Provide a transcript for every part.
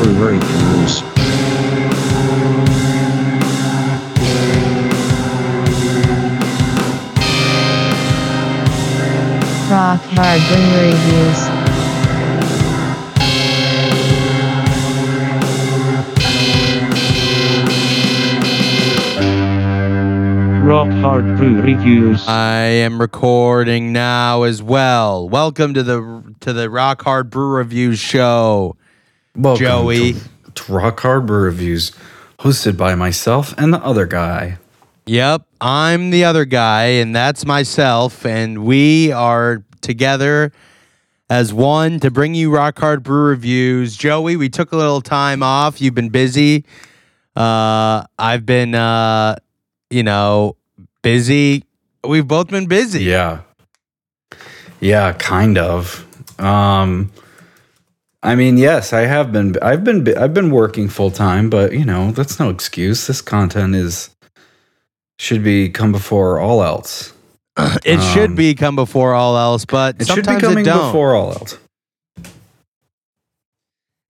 Brewery News. Rock Hard Brewery Reviews. Rock Hard Brew Reviews. I am recording now as well. Welcome to the to the Rock Hard Brew Reviews show. Welcome Joey. to, to Rock Hard Brew Reviews, hosted by myself and the other guy. Yep, I'm the other guy, and that's myself, and we are together as one to bring you Rock Hard Brew Reviews. Joey, we took a little time off. You've been busy. Uh, I've been, uh, you know, busy. We've both been busy. Yeah, yeah, kind of. Um, I mean, yes, I have been. I've been. I've been working full time, but you know, that's no excuse. This content is should be come before all else. It should Um, be come before all else, but It should be sometimes coming it don't. before all else.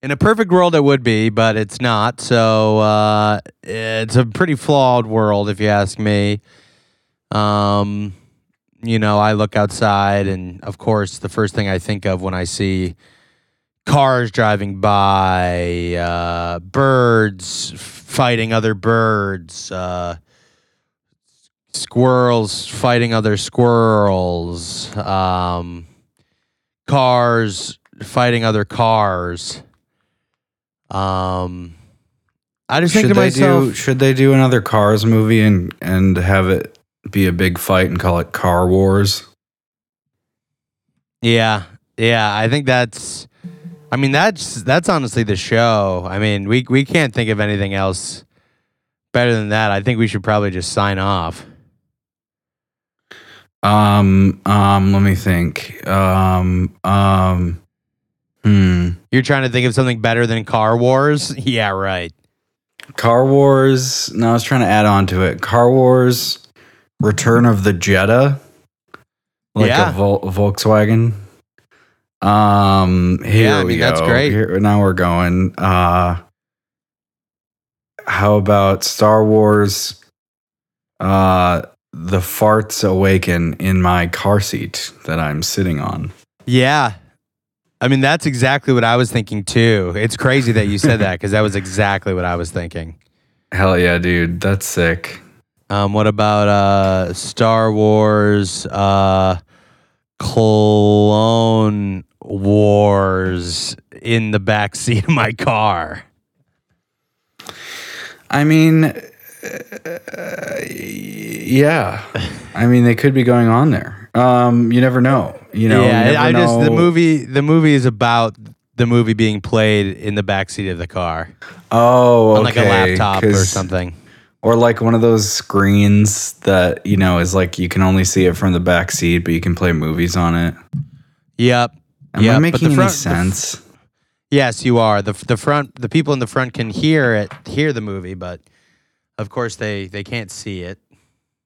In a perfect world, it would be, but it's not. So uh, it's a pretty flawed world, if you ask me. Um, you know, I look outside, and of course, the first thing I think of when I see cars driving by, uh, birds fighting other birds, uh, squirrels fighting other squirrels, um, cars fighting other cars. Um, I just think Should to myself, do? Should they do another Cars movie and and have it be a big fight and call it Car Wars? yeah, yeah. I think that's. I mean, that's that's honestly the show. I mean, we we can't think of anything else better than that. I think we should probably just sign off. Um, um, let me think. Um, um, hmm. You're trying to think of something better than Car Wars? Yeah, right. Car Wars. No, I was trying to add on to it. Car Wars, Return of the Jetta, like Yeah. a Vol- Volkswagen. Um, here Yeah, I we that's go. great. Here, now we're going. Uh, how about Star Wars? Uh, the farts awaken in my car seat that I'm sitting on. Yeah. I mean, that's exactly what I was thinking too. It's crazy that you said that because that was exactly what I was thinking. Hell yeah, dude, that's sick. Um, what about uh, Star Wars uh, Clone Wars in the back seat of my car? I mean, uh, yeah. I mean, they could be going on there. Um, you never know. You know, you yeah, never I just the movie. The movie is about the movie being played in the back seat of the car Oh, on like a laptop or something. or like one of those screens that you know is like you can only see it from the back seat, but you can play movies on it. Yep. Am yep. I but making any front, the sense? Yes, you are. the The front, the people in the front can hear it, hear the movie, but of course they they can't see it,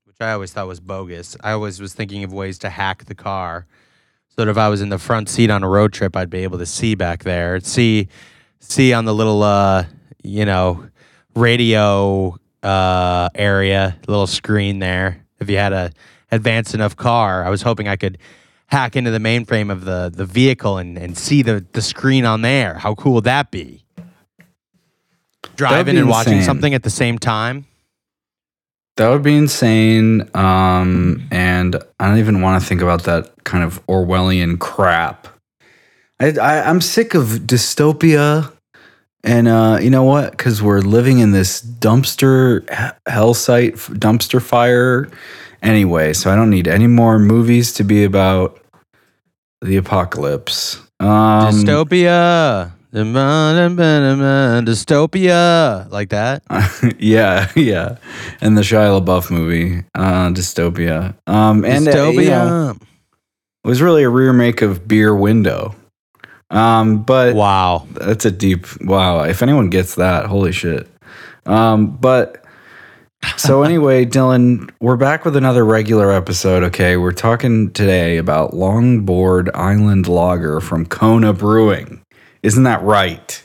which I always thought was bogus. I always was thinking of ways to hack the car, so that if I was in the front seat on a road trip, I'd be able to see back there, see see on the little uh you know radio uh area, little screen there. If you had a advanced enough car, I was hoping I could hack into the mainframe of the the vehicle and, and see the the screen on there. How cool would that be? Driving be and watching insane. something at the same time. That would be insane. Um, and I don't even want to think about that kind of Orwellian crap. I, I I'm sick of dystopia, and uh, you know what? Because we're living in this dumpster hell site, dumpster fire. Anyway, so I don't need any more movies to be about the apocalypse. Um, Dystopia. Dystopia. Like that. yeah, yeah, and the Shia LaBeouf movie, uh, Dystopia. Um, and uh, Dystopia. you know, it was really a remake of Beer Window. Um, but wow. that's a deep wow. If anyone gets that, holy shit. Um, but so anyway, Dylan, we're back with another regular episode. Okay, we're talking today about Longboard Island Lager from Kona Brewing. Isn't that right?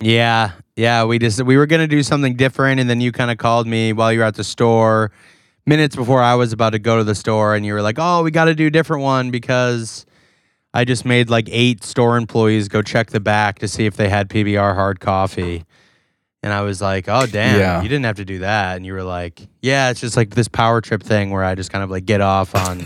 Yeah, yeah. We just we were gonna do something different, and then you kind of called me while you were at the store, minutes before I was about to go to the store, and you were like, "Oh, we got to do a different one because I just made like eight store employees go check the back to see if they had PBR hard coffee." And I was like, "Oh, damn, Yeah. you didn't have to do that." And you were like, "Yeah, it's just like this power trip thing where I just kind of like get off on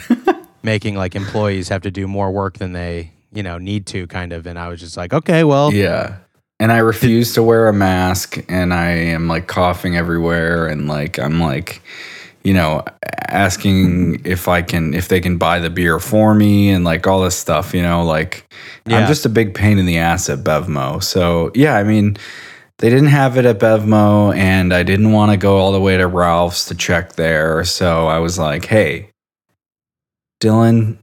making like employees have to do more work than they." You know, need to kind of, and I was just like, okay, well, Yeah. And I refuse to wear a mask and I am like coughing everywhere and like I'm like you know asking if I can if they can buy the beer for me and like all this stuff, you know, like Yeah. I'm just a big pain in the ass at Bevmo. So, yeah, I mean they didn't have it at Bevmo and I didn't want to go all the way to Ralph's to check there. So, I was like, "Hey, Dylan,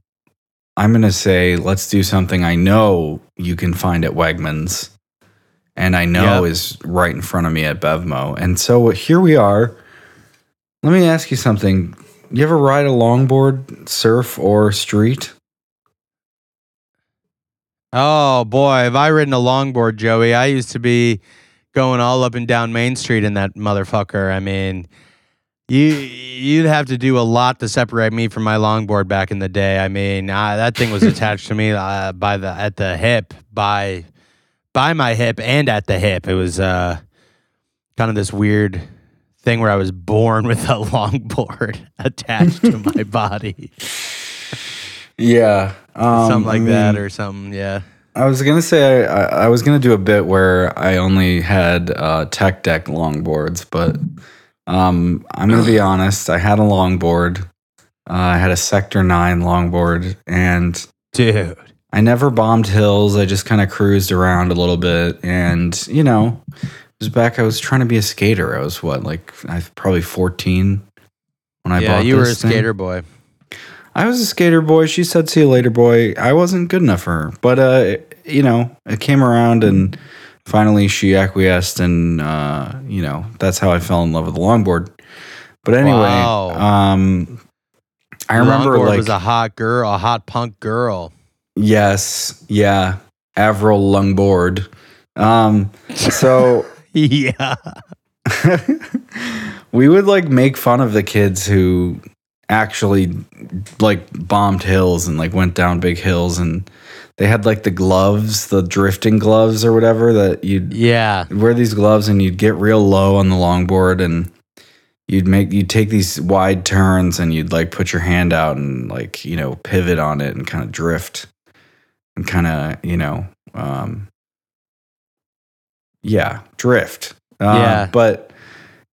I'm going to say let's do something I know you can find at Wegmans and I know Yep. is right in front of me at Bevmo. And so uh, here we are. Let me ask you something. You ever ride a longboard, surf, or street? Oh boy, have I ridden a longboard, Joey? I used to be going all up and down Main Street in that motherfucker. I mean, you you'd have to do a lot to separate me from my longboard back in the day. I mean, I, that thing was attached to me uh, by the at the hip by by my hip and at the hip. It was uh, kind of this weird thing where I was born with a longboard attached to my body, Yeah, um, something like I that or something. Yeah. I was gonna say I, I, was gonna do a bit where I only had uh, tech deck longboards, but um, I'm gonna be honest. I had a longboard. Uh, I had a Sector Nine longboard, and Dude. I never bombed hills. I just kind of cruised around a little bit, and you know, it was back. I was trying to be a skater. I was what, like, I probably 14 when I yeah, bought. you were a thing. skater boy. I was a skater boy. She said, "See you later, boy." I wasn't good enough for her, but uh, you know, it came around, and finally she acquiesced, and uh, you know, that's how I fell in love with the longboard. But anyway, Wow. um, I remember Longboard like was a hot girl, a hot punk girl. yes, yeah, Avril longboard. Um, so yeah. we would like make fun of the kids who actually like bombed hills and like went down big hills and they had like the gloves, the drifting gloves or whatever that you'd Yeah. wear these gloves and you'd get real low on the longboard and you'd make you'd take these wide turns and you'd like put your hand out and like, you know, pivot on it and kind of drift and kind of, you know, um yeah, drift. Uh, Yeah. but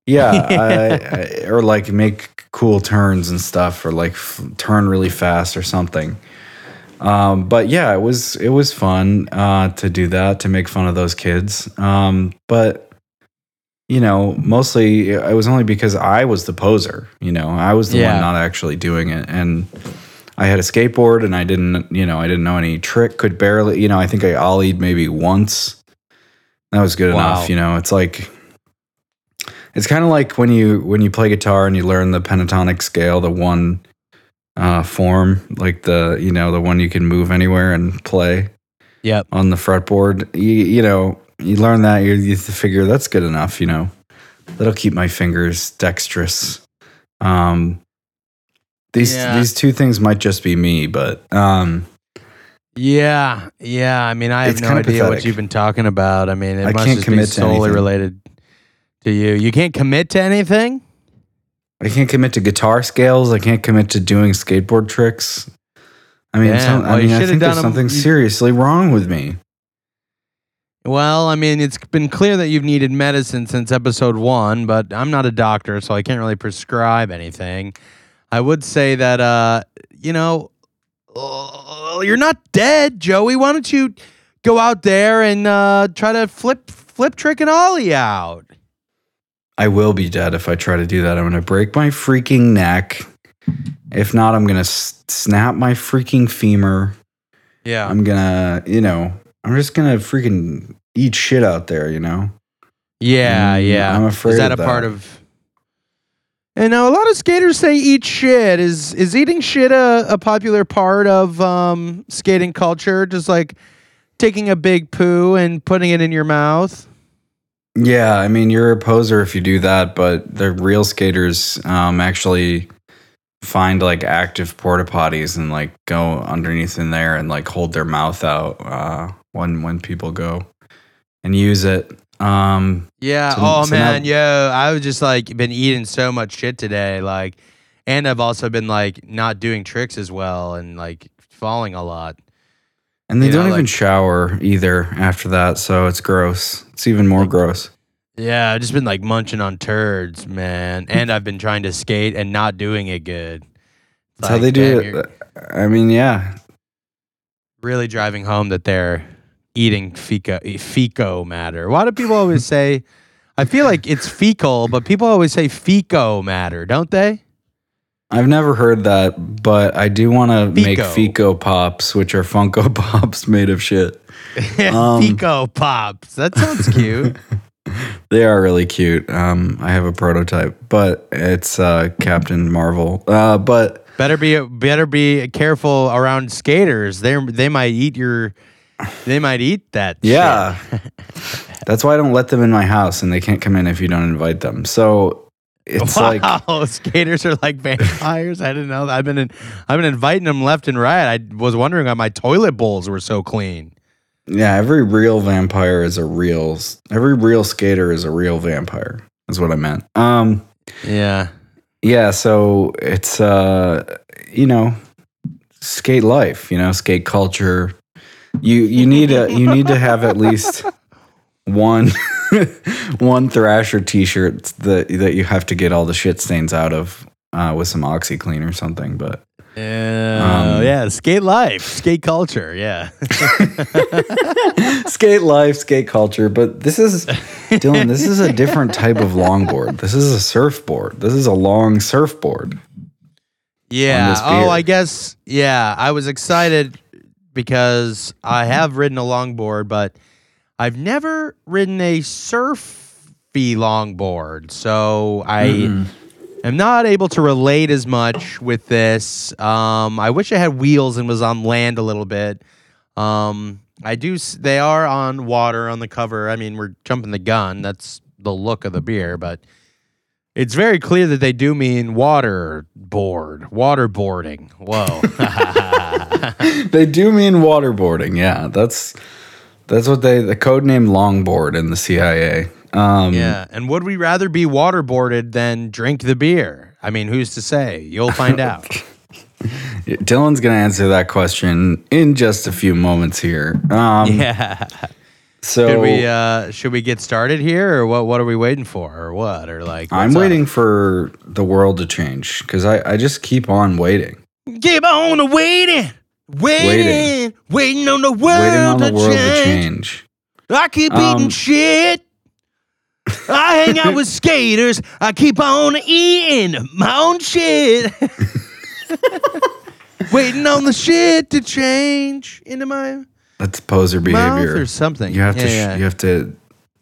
yeah, I, I, or like make cool turns and stuff, or like f- turn really fast or something. Um, but yeah, it was it was fun uh, to do that to make fun of those kids. Um, but you know, mostly it was only because I was the poser. You know, I was the Yeah. one not actually doing it, and I had a skateboard, and I didn't, you know, I didn't know any trick. Could barely, you know, I think I ollied maybe once. That was good Wow. enough. You know, it's like it's kind of like when you when you play guitar and you learn the pentatonic scale, the one uh, form, like the you know the one you can move anywhere and play Yep. on the fretboard. You you know you learn that you you figure that's good enough. You know that'll keep my fingers dexterous. Um, these Yeah. these two things might just be me, but um, Yeah. Yeah. I mean, I have no idea what you've been talking about. I mean, it I must just be solely anything. related to you. You can't commit to anything? I can't commit to guitar scales. I can't commit to doing skateboard tricks. I mean, Yeah, some, well, I mean, I think there's 'em- something you- seriously wrong with me. Well, I mean, it's been clear that you've needed medicine since episode one, but I'm not a doctor, so I can't really prescribe anything. I would say that, uh, you know, uh, you're not dead, Joey. Why don't you go out there and uh, try to flip, flip, trick, and ollie out? I will be dead if I try to do that. I'm going to break my freaking neck. If not, I'm going to snap my freaking femur. Yeah. I'm going to, you know, I'm just going to freaking eat shit out there, you know? Yeah, Mm, yeah. I'm afraid Is that a part of? And now a lot of skaters say eat shit. Is is eating shit a, a popular part of um, skating culture? Just like taking a big poo and putting it in your mouth. Yeah, I mean, you're a poser if you do that, but the real skaters um, actually find like active porta potties and like go underneath in there and like hold their mouth out uh, when when people go and use it. Um, Yeah. So- oh so now- man, yo, I've just like been eating so much shit today, like, and I've also been like not doing tricks as well and like falling a lot. And they You don't even like- shower either after that, so it's gross. It's even more gross. Yeah, I've just been like munching on turds, man, and I've been trying to skate and not doing it good. It's That's how they do damn, it. I mean, yeah, Really driving home that they're eating feco eh, feco matter. Why do people always say? I feel like it's fecal, but people always say feco matter, don't they? I've never heard that, but I do want to make Fico. Fico Pops, which are Funko Pops made of shit. Um, feco pops. That sounds cute. They are really cute. Um, I have a prototype, but it's uh, Captain Marvel. Uh, but better be better be careful around skaters. They they might eat your. They might eat that. yeah, that's why I don't let them in my house, and they can't come in if you don't invite them. So it's wow, like skaters are like vampires. I didn't know. that. I've been in, I've been inviting them left and right. I was wondering why my toilet bowls were so clean. yeah, every real vampire is a real. Every real skater is a real vampire. Is what I meant. Um, Yeah. yeah. So it's uh, you know, skate life. You know, skate culture. You you need a you need to have at least one one Thrasher T-shirt that that you have to get all the shit stains out of uh, with some OxiClean or something. But Yeah. Um, yeah. Skate life, skate culture. Yeah. skate life, skate culture. But this is Dylan. This is a different type of longboard. This is a surfboard. This is a long surfboard. Yeah. Oh. I guess. Yeah. I was excited because I have ridden a longboard, but I've never ridden a surfy longboard. So I Mm. am not able to relate as much with this. Um, I wish I had wheels and was on land a little bit. Um, I do. They are on water on the cover. I mean, we're jumping the gun. That's the look of the beer, but it's very clear that they do mean water board, waterboarding. Whoa. They do mean waterboarding. Yeah, that's that's what they the code name longboard in the CIA. Um, yeah. And would we rather be waterboarded than drink the beer? I mean, who's to say? You'll find out. Dylan's gonna answer that question in just a few moments here. Um, yeah. So Should we uh should we get started here or what what are we waiting for or what or like I'm what's up? waiting for the world to change because I, I just keep on waiting, Keep on waiting. Waiting, waiting, on the world, on the to, world change. to change. I keep Um, eating shit. I hang out with skaters. I keep on eating my own shit. waiting on the shit to change into my That's poser behavior. or something. You have to. Yeah, sh- yeah. You have to.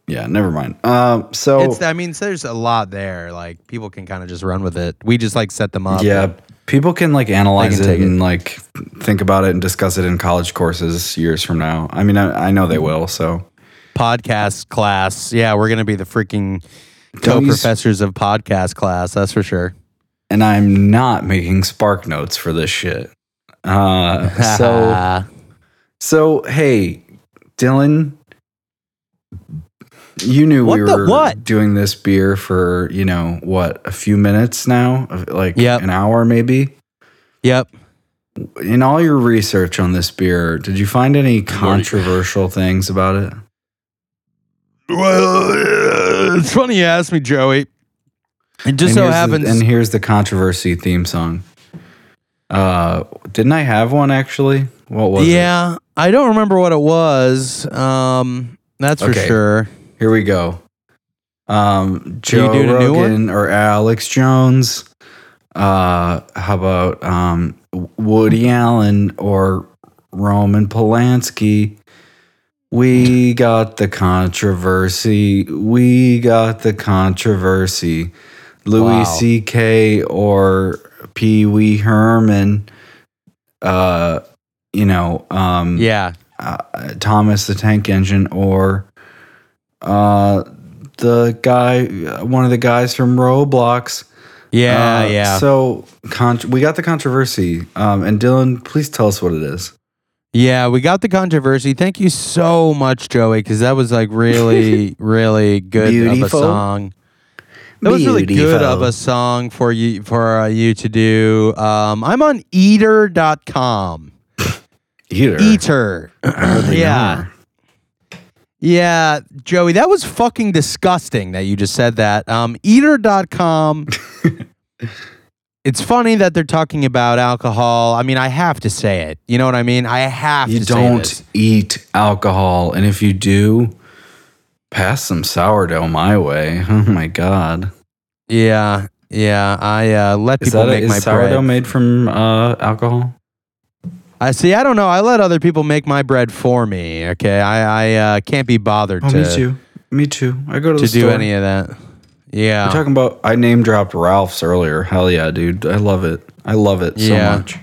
Yeah, never mind. Um, so It's. I mean, so there's a lot there. Like people can kind of just run with it. We just like set them up. yeah, people can like analyze can it and like think about it and discuss it in college courses years from now. I mean, I, I know they will. So podcast class. Yeah, we're gonna be the freaking co-professors of podcast class. That's for sure. and I'm not making spark notes for this shit. Uh, so so hey, Dylan, you knew we the- were what? doing this beer for you know what a few minutes now, like Yep. an hour maybe. yep. In all your research on this beer, did you find any controversial things about it? Well, it's funny you asked me, Joey. It just And so here's the- happens. and here's the controversy theme song. Uh, didn't I have one actually? What was it? yeah, I don't remember what it was. Um, that's for sure. Here we go. Um, you Joe doing a new one? Rogan or Alex Jones. Uh, how about um, Woody Allen or Roman Polanski? We got the controversy. We got the controversy. Louis Wow. C.K. or Pee Wee Herman. Uh, you know, um, Yeah, uh, Thomas the Tank Engine or uh, the guy, one of the guys from Roblox. Yeah, Uh, yeah. So con- we got the controversy, um, and Dylan, please tell us what it is. Yeah, we got the controversy. Thank you so much, Joey, because that was like really, really good of a Beautiful. song. That was really good of a song for you for uh, you to do. Um, I'm on eater.com. Eater. Eater. Yeah. her. Yeah, Joey, that was fucking disgusting that you just said that. Um, eater.com. it's funny that they're talking about alcohol. I mean, I have to say it. You know what I mean? I have You to say You don't eat alcohol, and if you do, pass some sourdough my way. Oh my god. Yeah, yeah. I uh, let Is people that a, make is my sourdough bread. made from uh, alcohol? I see. I don't know. I let other people make my bread for me. Okay, I I uh, can't be bothered Oh, to me too. Me too. I go to, to do store. any of that. Yeah. We're talking about. I name dropped Ralph's earlier. Hell yeah, dude. I love it. I love it Yeah. so much.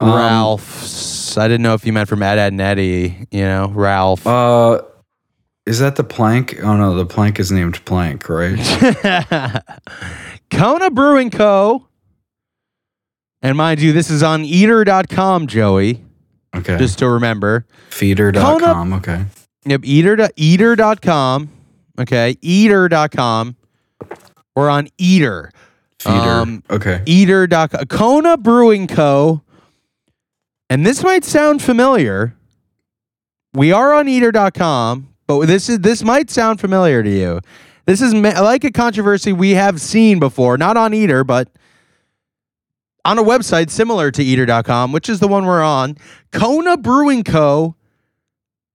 Um, Ralph's. I didn't know if you meant from Ed, Ed and Eddie. You know, Ralph. Uh, is that the plank? Oh no, the plank is named Plank, right? Kona Brewing Co. And mind you, this is on eater.com, Joey. Okay. Just to remember. Feeder.com. Okay. Yep, eater eater.com. Okay, eater.com. We're on Eater. Feeder. Um, okay. Eater.com. Kona Brewing Co. And this might sound familiar. We are on eater.com, but this is this might sound familiar to you. This is like a controversy we have seen before, not on Eater, but on a website similar to eater.com, which is the one we're on. Kona Brewing Co.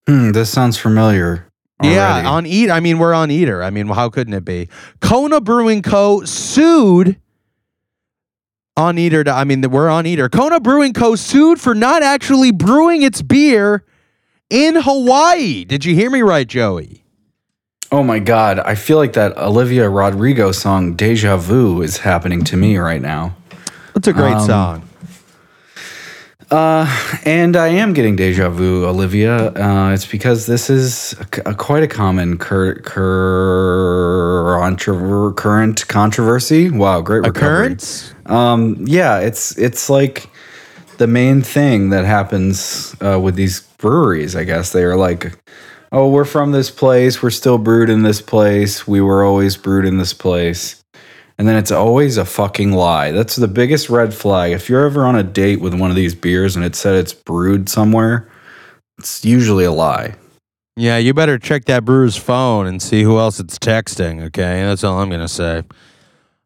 Hmm, this sounds familiar. already. Yeah, on Eat. I mean, we're on Eater. I mean, how couldn't it be? Kona Brewing Co. sued on Eater. I mean, we're on Eater. Kona Brewing Co. sued for not actually brewing its beer in Hawaii. Did you hear me right, Joey? Oh my god, I feel like that Olivia Rodrigo song "Deja Vu" is happening to me right now. That's a great Um, song. Uh, and I am getting deja vu, Olivia. Uh, it's because this is a, a- quite a common cur, cur, current controversy. Wow, great recovery. Occurrence? Um, yeah, it's it's like the main thing that happens uh, with these breweries. I guess they are like, oh, we're from this place. We're still brewed in this place. We were always brewed in this place. And then it's always a fucking lie. That's the biggest red flag. If you're ever on a date with one of these beers and it said it's brewed somewhere, it's usually a lie. Yeah, you better check that brewer's phone and see who else it's texting. Okay, that's all I'm gonna say.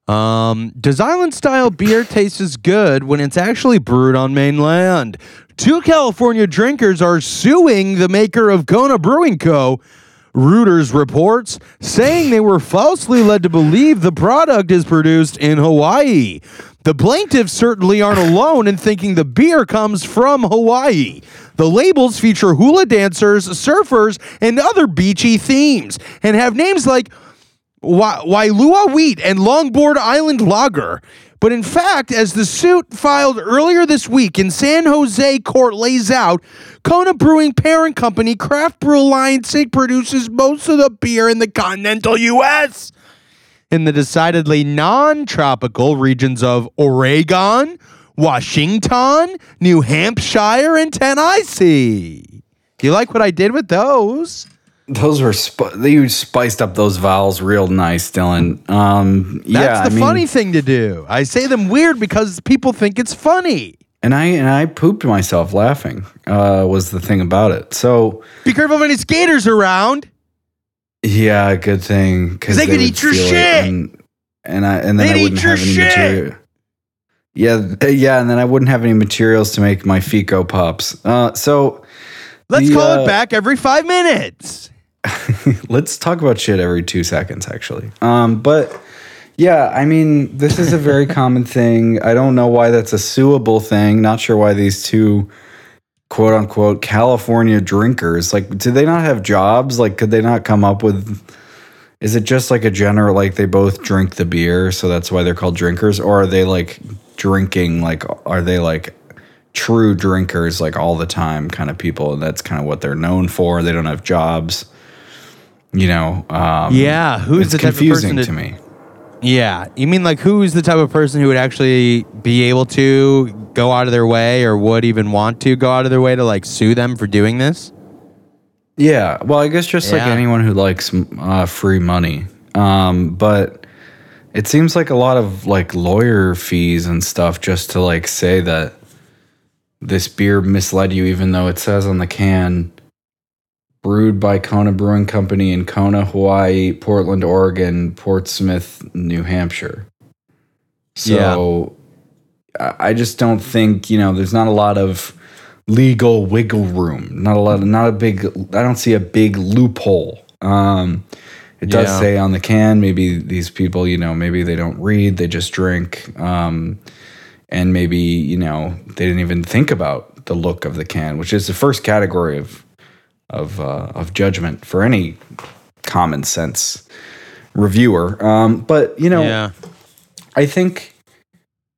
Um, does island style beer taste as good when it's actually brewed on mainland? Two California drinkers are suing the maker of Kona Brewing Co. Reuters reports, saying they were falsely led to believe the product is produced in Hawaii. The plaintiffs certainly aren't alone in thinking the beer comes from Hawaii. The labels feature hula dancers, surfers, and other beachy themes, and have names like Wa- Wailua Wheat and Longboard Island Lager. But in fact, as the suit filed earlier this week in San Jose court lays out, Kona Brewing parent company Craft Brew Alliance Inc. produces most of the beer in the continental U.S. In the decidedly non tropical regions of Oregon, Washington, New Hampshire, and Tennessee. Do you like what I did with those? Those were sp- you spiced up those vowels real nice, Dylan. Um, That's yeah, the I mean, funny thing to do. I say them weird because people think it's funny. and I and I pooped myself laughing. Uh, was the thing about it. So Be careful of any skaters around. yeah, good thing because they could eat your shit. and, and I and then They'd I wouldn't your have any shit. material. Yeah, yeah, and then I wouldn't have any materials to make my Fico pops. Uh, so Let's The, call uh, it back every five minutes. let's talk about shit every two seconds, actually. Um, but yeah, I mean, this is a very common thing. I don't know why that's a suable thing. Not sure why these two quote unquote California drinkers like, do they not have jobs? Like, could they not come up with? Is it just like a general like they both drink the beer, so that's why they're called drinkers, or are they like drinking? Like, are they like true drinkers like all the time kind of people and that's kind of what they're known for they don't have jobs You know, um, yeah, who's the type of confusing person to me. Yeah, you mean like who's the type of person who would actually be able to go out of their way, or would even want to go out of their way to like sue them for doing this? Yeah, well, I guess just like anyone who likes uh, free money. Um, but it seems like a lot of like lawyer fees and stuff just to like say that this beer misled you, even though it says on the can brewed by Kona Brewing Company in Kona, Hawaii, Portland, Oregon, Portsmouth, New Hampshire. So I I just don't think, you know, there's not a lot of legal wiggle room. Not a lot of, not a big I don't see a big loophole. Um it does Yeah. say on the can maybe these people, you know, maybe they don't read, they just drink. Um and maybe, you know, they didn't even think about the look of the can, which is the first category of of uh, of judgment for any common sense reviewer. Um but, you know, yeah, I think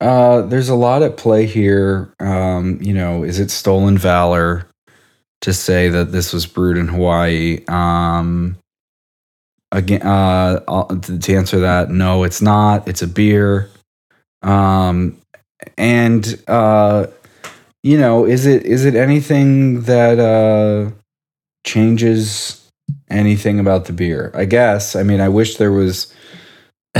uh, there's a lot at play here. Um, you know, is it stolen valor to say that this was brewed in Hawaii? Um, again, uh, to to answer that, no, it's not. It's a beer. Um, and uh, you know, is it is it anything that uh, changes anything about the beer? I guess. I mean, I wish there was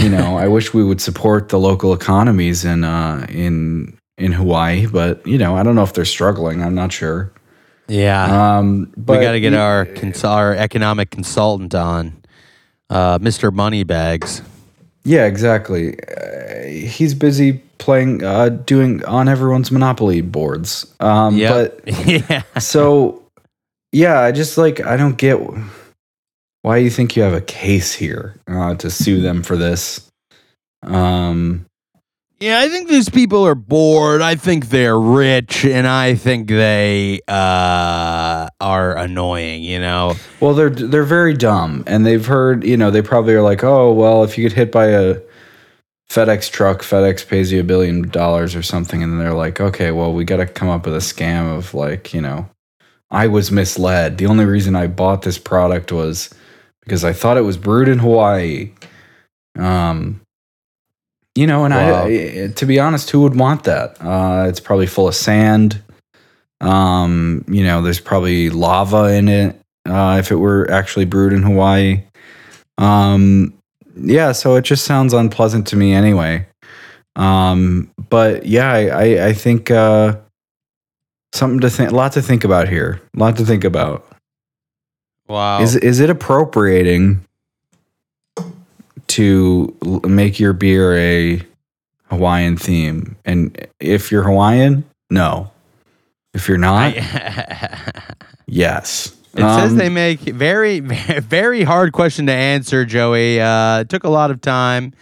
you know, I wish we would support the local economies in uh, in in Hawaii, but you know, I don't know if they're struggling. I'm not sure. yeah. Um, but we got to get our cons- our economic consultant on, uh, Mr. Moneybags. yeah, exactly. Uh, he's busy playing, uh, doing on everyone's Monopoly boards. Um, Yeah, but yeah. so yeah, I just like I don't get why you think you have a case here uh, to sue them for this. Um, Yeah, I think these people are bored. I think they're rich, and I think they uh, are annoying. You know, Well, they're they're very dumb, and they've heard. You know, they probably are like, oh, well, if you get hit by a FedEx truck, FedEx pays you a billion dollars or something, and then they're like, okay, well, we got to come up with a scam of like, you know, I was misled. The only reason I bought this product was because I thought it was brewed in Hawaii. Um, you know, and Wow. I, I, to be honest, who would want that? Uh, it's probably full of sand. Um, you know, there's probably lava in it uh, if it were actually brewed in Hawaii. Um, yeah, so it just sounds unpleasant to me anyway. Um, but yeah, I, I, I think uh, something to think, a lot to think about here. A lot to think about. wow. Is is it appropriating to make your beer a Hawaiian theme? And if you're Hawaiian, no. If you're not, yes. It says Um, they make very, very hard question to answer, Joey. Uh, it took a lot of time.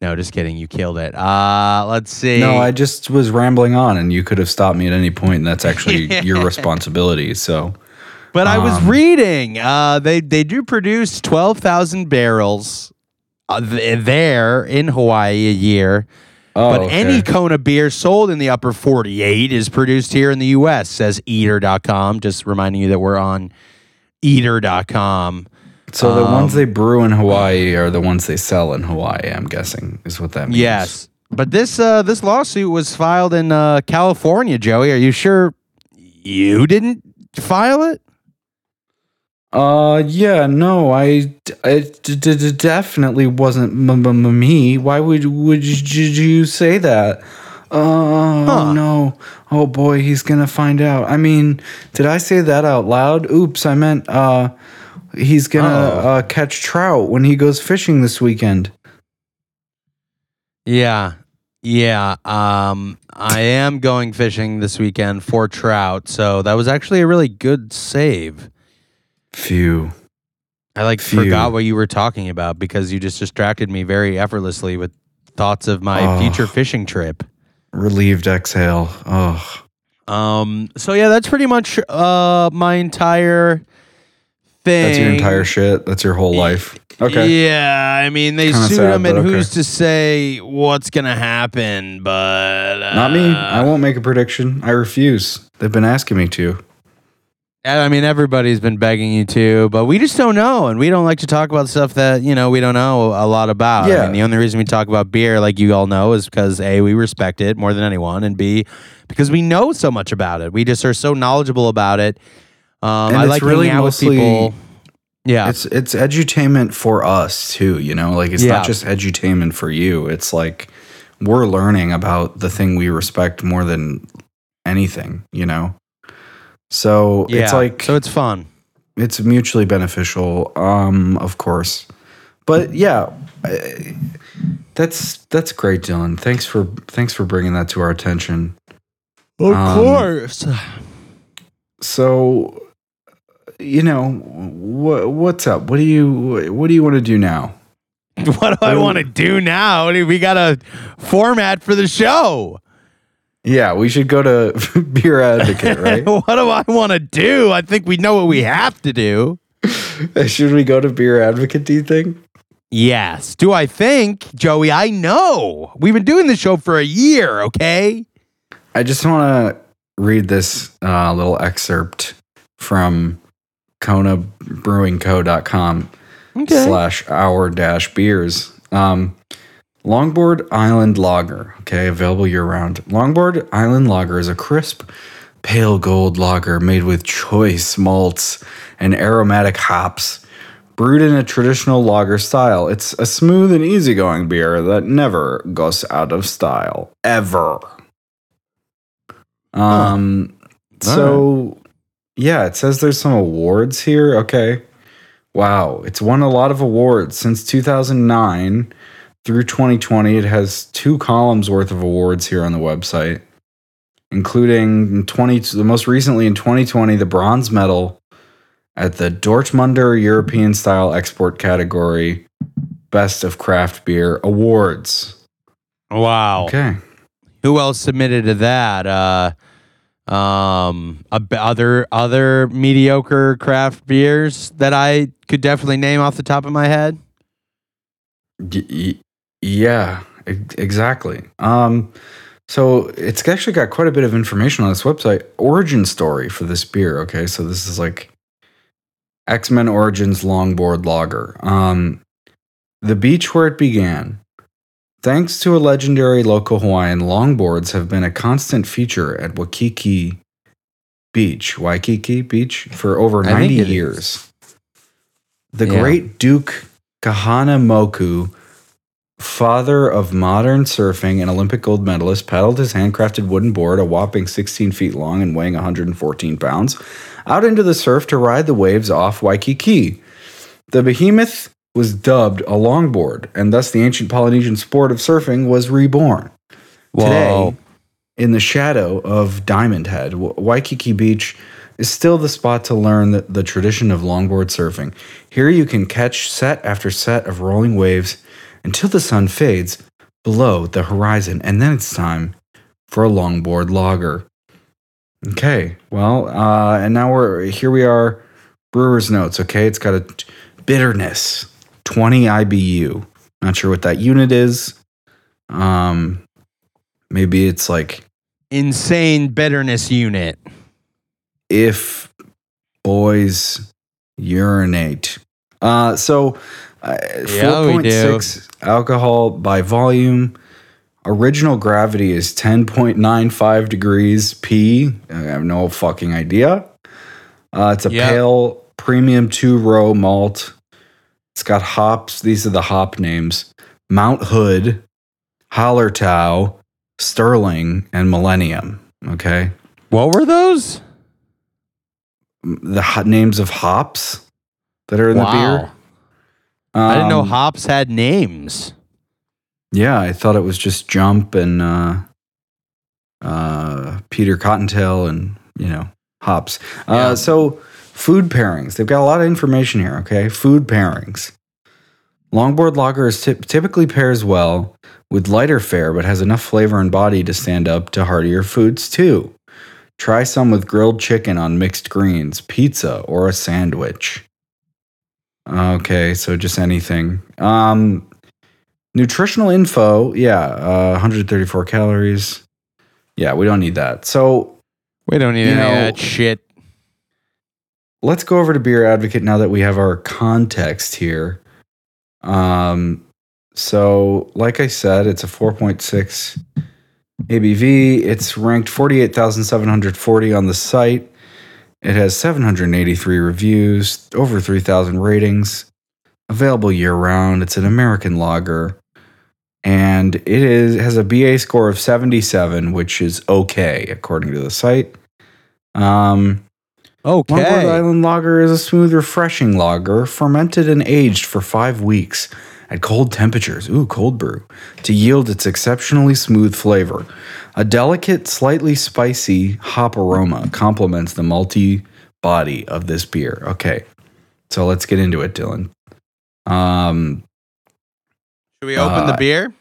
No, just kidding. You killed it. Uh, let's see. No, I just was rambling on, and you could have stopped me at any point, and that's actually your responsibility. So, but I was um, reading. Uh, they they do produce twelve thousand barrels uh, th- there in Hawaii a year. oh, but okay. any Kona beer sold in the upper 48 is produced here in the U.S., says eater.com. Just reminding you that we're on eater.com. so the ones um, they brew in Hawaii are the ones they sell in Hawaii. I'm guessing is what that means. Yes. But this uh, this lawsuit was filed in uh, California, Joey. Are you sure you didn't file it? Uh, yeah, no, I, I d- d- d- definitely wasn't m- m- me. Why would would you say that? Oh Huh. no! Oh boy, he's gonna find out. I mean, did I say that out loud? Oops, I meant uh, he's gonna Uh-oh. uh, catch trout when he goes fishing this weekend. Yeah. Yeah. Um, I am going fishing this weekend for trout. So that was actually a really good save. Phew. I like Phew. forgot what you were talking about because you just distracted me very effortlessly with thoughts of my Oh. future fishing trip. Relieved exhale. Oh, Um, so yeah, that's pretty much uh my entire thing. that's your entire shit. That's your whole life. Okay. Yeah, I mean they Kinda sued sad, him, and but okay. who's to say what's gonna happen? But uh, Not me. I won't make a prediction. I refuse. They've been asking me to. I mean, everybody's been begging you to, but we just don't know, and we don't like to talk about stuff that you know we don't know a lot about. I Yeah. mean, the only reason we talk about beer, like you all know, is because a we respect it more than anyone, and b because we know so much about it. We just are so knowledgeable about it. Um, And I it's like really hanging out mostly- with people. Yeah, It's it's edutainment for us too, you know? Like it's Yeah. not just edutainment for you. It's like we're learning about the thing we respect more than anything, you know? So yeah. it's like so it's fun. it's mutually beneficial, um, of course. But yeah, I- that's that's great, Dylan. Thanks for thanks for bringing that to our attention. Of Um, course. So, you know, what what's up? What do you what do you want to do now? What do I want to do now? We got a format for the show. Yeah, we should go to Beer Advocate, right? what do I want to do? I think we know what we have to do. should we go to Beer Advocate? Do you think? Yes. Do I think, Joey? I know. We've been doing this show for a year, okay? I just want to read this uh, little excerpt from KonaBrewingCo.com Okay. slash our dash beers. Um, Longboard Island Lager, okay, available year round. Longboard Island Lager is a crisp, pale gold lager made with choice malts and aromatic hops, brewed in a traditional lager style. It's a smooth and easygoing beer that never goes out of style, ever. Um, so yeah, it says there's some awards here. Okay. Wow, it's won a lot of awards since 2009 through 2020. It has two columns worth of awards here on the website, including in 20 the most recently in 2020 the bronze medal at the Dortmunder European Style Export category Best of Craft Beer Awards. Wow. Okay. Who else submitted to that? Uh, um, other other mediocre craft beers that I could definitely name off the top of my head. Yeah, exactly. Um, so it's actually got quite a bit of information on this website. Origin story for this beer. Okay, so this is like X Men Origins Longboard Lager. Um, the beach where it began. Thanks to a legendary local Hawaiian, longboards have been a constant feature at Waikiki Beach, Waikiki Beach, for over 90 it is. years. The Yeah. great Duke Kahanamoku, father of modern surfing and Olympic gold medalist, paddled his handcrafted wooden board, a whopping 16 feet long and weighing 114 pounds, out into the surf to ride the waves off Waikiki. The behemoth was dubbed a longboard, and thus the ancient Polynesian sport of surfing was reborn. Today, in the shadow of Diamond Head, Waikiki Beach is still the spot to learn the, the tradition of longboard surfing. Here you can catch set after set of rolling waves until the sun fades below the horizon, and then it's time for a longboard lager. Okay, well, uh, and now we're here. We are brewer's notes. Okay, it's got a t- bitterness, twenty IBU. Not sure what that unit is. Um, maybe it's like insane bitterness unit. if boys urinate. Uh, so uh, Yeah, 4.6 alcohol by volume. Original gravity is 10.95 degrees P. I have no fucking idea. Uh, it's a Yep. pale premium two row malt. It's got hops. These are the hop names Mount Hood, Hallertau, Sterling, and Millennium. Okay What were those? the hot names of hops that are in the beer. I didn't know Um, hops had names. Yeah, I thought it was just Jump and uh, uh, Peter Cottontail and you know hops. Yeah. Uh, so food pairings. They've got a lot of information here. Okay, food pairings. Longboard lager is typ- typically pairs well with lighter fare, but has enough flavor and body to stand up to heartier foods too. Try some with grilled chicken on mixed greens, pizza, or a sandwich. Okay, so just anything. Um, nutritional info, yeah, uh, 134 calories. Yeah, we don't need that. So We don't need any of that shit. Let's go over to Beer Advocate now that we have our context here. Um, so, like I said, it's a 4.6 ABV. It's ranked 48,740 on the site. It has 783 reviews, over 3,000 ratings, available year round. It's an American lager. And it is has a BA score of 77, which is okay according to the site. Um, Longboard Okay. Island Lager is a smooth, refreshing lager, fermented and aged for five weeks at cold temperatures. Ooh, cold brew. To yield its exceptionally smooth flavor. A delicate, slightly spicy hop aroma complements the malty body of this beer. Okay, so let's get into it, Dylan. Um, Should we open the Uh, beer?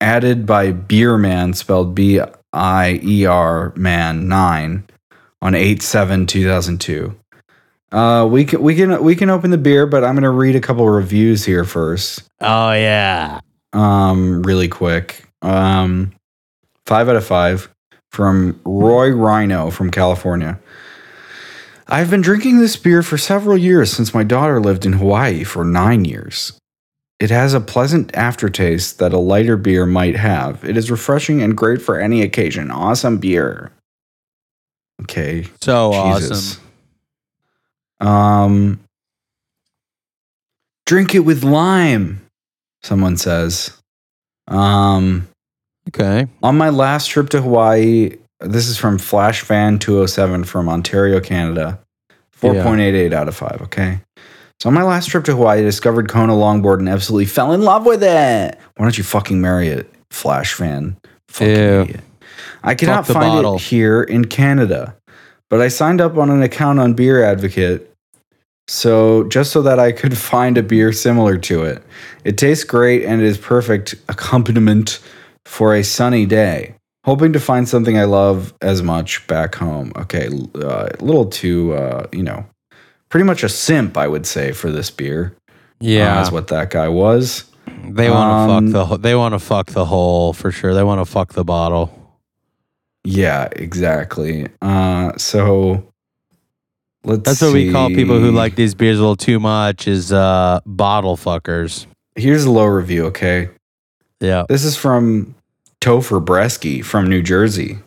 added by Beerman, spelled B I E R Man nine, on eight seven two thousand two. Uh, we can we can we can open the beer, but I'm gonna read a couple reviews here first. Oh yeah. Um, really quick. Um, five out of five from Roy Rhino from California. I've been drinking this beer for several years since my daughter lived in Hawaii for nine years. It has a pleasant aftertaste that a lighter beer might have. It is refreshing and great for any occasion. Awesome beer. Okay. So Jesus. awesome. Um, drink it with lime, someone says. Um, Okay. on my last trip to Hawaii, this is from Flash Fan 207 from Ontario, Canada. 4.88 out of 5, okay? So on my last trip to Hawaii, I discovered Kona longboard and absolutely fell in love with it. Why don't you fucking marry it, Flash Fan? Fucking Ew. idiot. I cannot find bottle. it here in Canada, but I signed up on an account on Beer Advocate so just so that I could find a beer similar to it. It tastes great and it is perfect accompaniment for a sunny day. Hoping to find something I love as much back home. Okay, uh, a little too, uh, you know, pretty much a simp, I would say, for this beer. Yeah. uh, is what that guy was. they want to um, fuck the. They want to fuck the hole for sure. They want to fuck the bottle. Yeah, exactly. Uh, so let's. That's what we call people who like these beers a little too much. Is uh bottle fuckers. Here's a low review. Okay, Yeah. this is from Topher Bresky from New Jersey.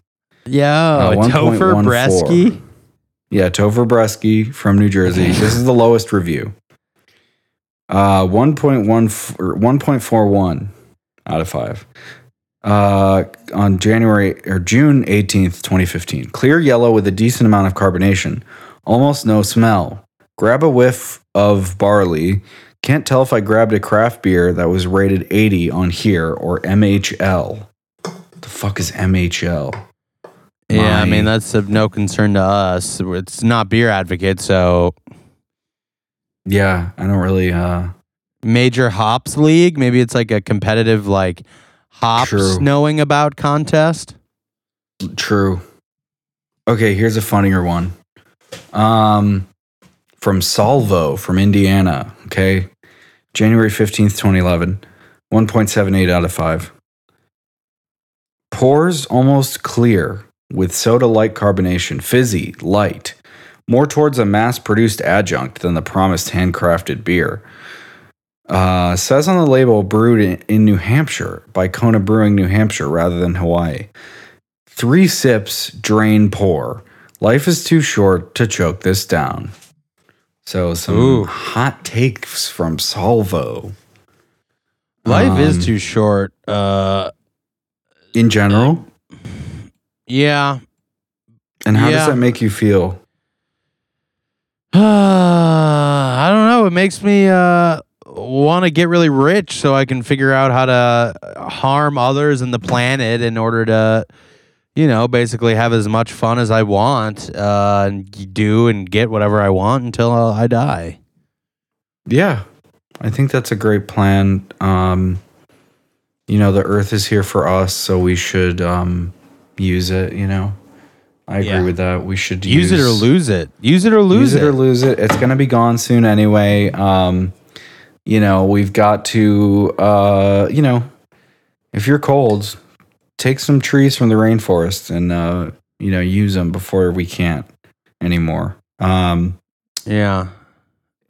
Yeah. Uh, Topher Bresky. Yeah, Topher Bresky from New Jersey. this is the lowest review. Uh, 1.1 f- or 1.41 out of 5. Uh, on January or June 18th, 2015. Clear yellow with a decent amount of carbonation. Almost no smell. Grab a whiff of barley. Can't tell if I grabbed a craft beer that was rated 80 on here or MHL. The fuck is MHL? Yeah, I mean that's of no concern to us. It's not beer advocate, so Yeah, I don't really uh major hops league. Maybe it's like a competitive like hops True. knowing about contest. True. Okay, here's a funnier one. Um from Salvo from Indiana, okay? January 15th, 2011. 1.78 out of 5. Pores almost clear with soda-like carbonation, fizzy, light. More towards a mass-produced adjunct than the promised handcrafted beer. Uh, says on the label brewed in, in New Hampshire by Kona Brewing, New Hampshire, rather than Hawaii. Three sips, drain, pour. Life is too short to choke this down. So some Ooh. hot takes from Salvo. Life is Um, too short. Uh, in general. yeah. And how yeah. does that make you feel? I don't know. It makes me uh want to get really rich so I can figure out how to harm others and the planet in order to, you know, basically have as much fun as I want uh, and do and get whatever I want until I die. Yeah, I think that's a great plan. Um, you know, the Earth is here for us, so we should um, use it. You know, I agree Yeah. with that. We should Use, it or lose it. Use it or lose use it. it. or lose it. It's gonna be gone soon anyway. Um, you know, we've got to. Uh, you know, if you're cold, take some trees from the rainforest and uh, you know use them before we can't anymore. Um, Yeah.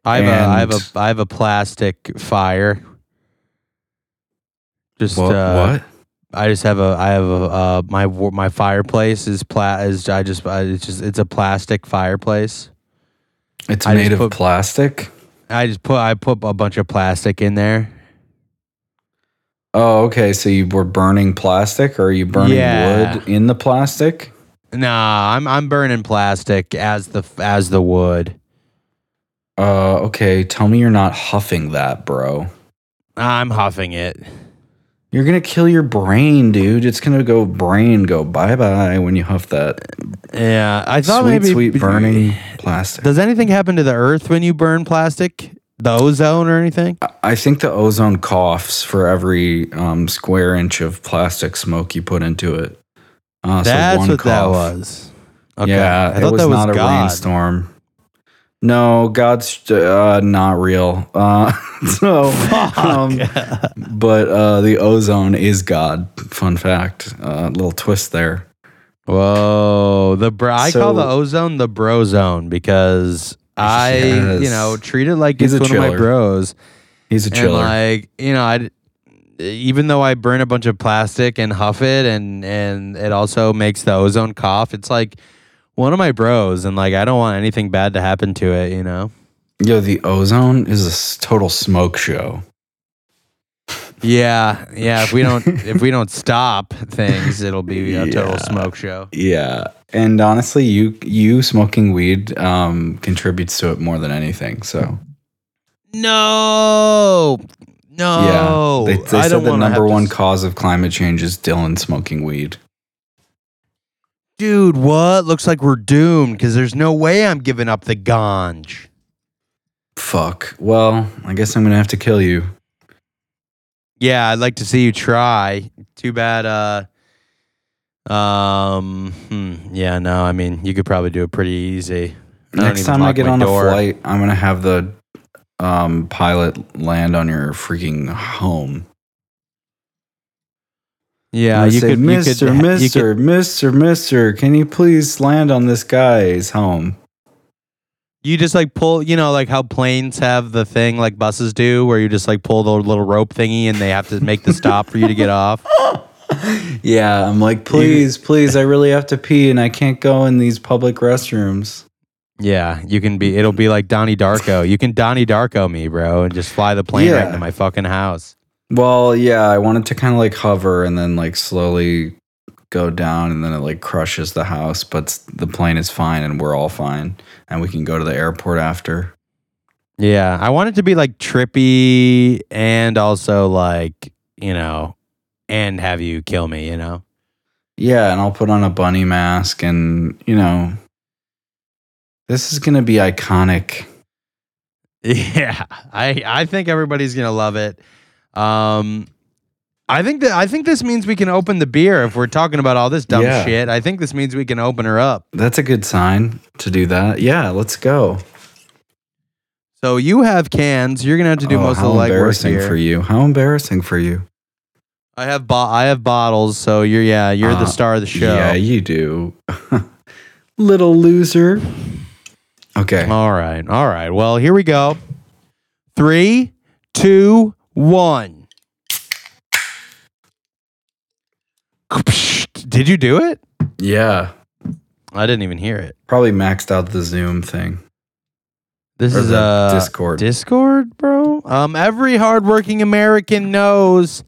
I have a I have a I have a plastic fire. Just What? uh, what? I just have a I have a uh my my fireplace is pla is I just I, it's just it's a plastic fireplace. It's I made of put- plastic. I just put I put a bunch of plastic in there. Oh, okay. So you were burning plastic, or are you burning Yeah. wood in the plastic? Nah, I'm I'm burning plastic as the as the wood. Uh, okay. Tell me you're not huffing that, bro. I'm huffing it. You're gonna kill your brain, dude. It's gonna go brain go bye bye when you huff that Yeah, I thought sweet, maybe sweet sweet burning plastic. Does anything happen to the earth when you burn plastic? The ozone or anything? I- I think the ozone coughs for every um, square inch of plastic smoke you put into it. Uh, so That's one what that cough. was. Okay. Yeah, I it thought was that was not a rainstorm. No, God's uh, not real. Uh, so, um, but uh, the ozone is God. Fun fact. Uh, little twist there. Whoa, the bro- I call the ozone the bro zone because I, you know, treat it like He's it's one of my bros. He's a And chiller. like, you know, I even though I burn a bunch of plastic and huff it and and it also makes the ozone cough, it's like one of my bros and like I don't want anything bad to happen to it, you know. Yo, the ozone is a total smoke show. Yeah, yeah, if we don't if we don't stop things, it'll be a total smoke show. Yeah, and honestly, you you smoking weed um, contributes to it more than anything. So No. No. yeah, they, they I said the number one s- cause of climate change is Dylan smoking weed. Dude, what? Looks like we're doomed because there's no way I'm giving up the ganj. Fuck. Well, I guess I'm gonna have to kill you. Yeah, I'd like to see you try. Too bad. Uh, um. hmm, yeah. No. I mean, you could probably do it pretty easy. I Next time I get on door. a flight, I'm gonna have the um, pilot land on your freaking home. Yeah, you say, could. Mister, you could, you Mister, could- Mister, Mister, can you please land on this guy's home? You just like pull, you know, like how planes have the thing like buses do, where you just like pull the little rope thingy and they have to make the stop for you to get off. Yeah, I'm like, please, please, I really have to pee and I can't go in these public restrooms. Yeah, you can be. It'll be like Donnie Darko. You can Donnie Darko me, bro, and just fly the plane right Yeah. into my fucking house. Well, yeah, I wanted to kind of like hover and then like slowly go down and then it like crushes the house, but the plane is fine and we're all fine and we can go to the airport after. Yeah, I want it to be like trippy and also like you know, and have you kill me. You know. Yeah, and I'll put on a bunny mask and, you know, this is going to be iconic. Yeah, I I think everybody's gonna love it. Um, I think that I think this means we can open the beer if we're talking about all this dumb Yeah. shit. I think this means we can open her up. That's a good sign to do that. Yeah, let's go. So you have cans. You're gonna have to do Oh, most of the legwork embarrassing here. for you. How embarrassing for you. I have bo- I have bottles. So you're yeah you're the Uh, star of the show. Yeah, you do. Little loser. Okay. All right. All right. Well, here we go. Three, two, one. Did you do it? Yeah. I didn't even hear it. Probably maxed out the Zoom thing. This Or is uh, Discord. Discord, bro. Um, every hardworking American knows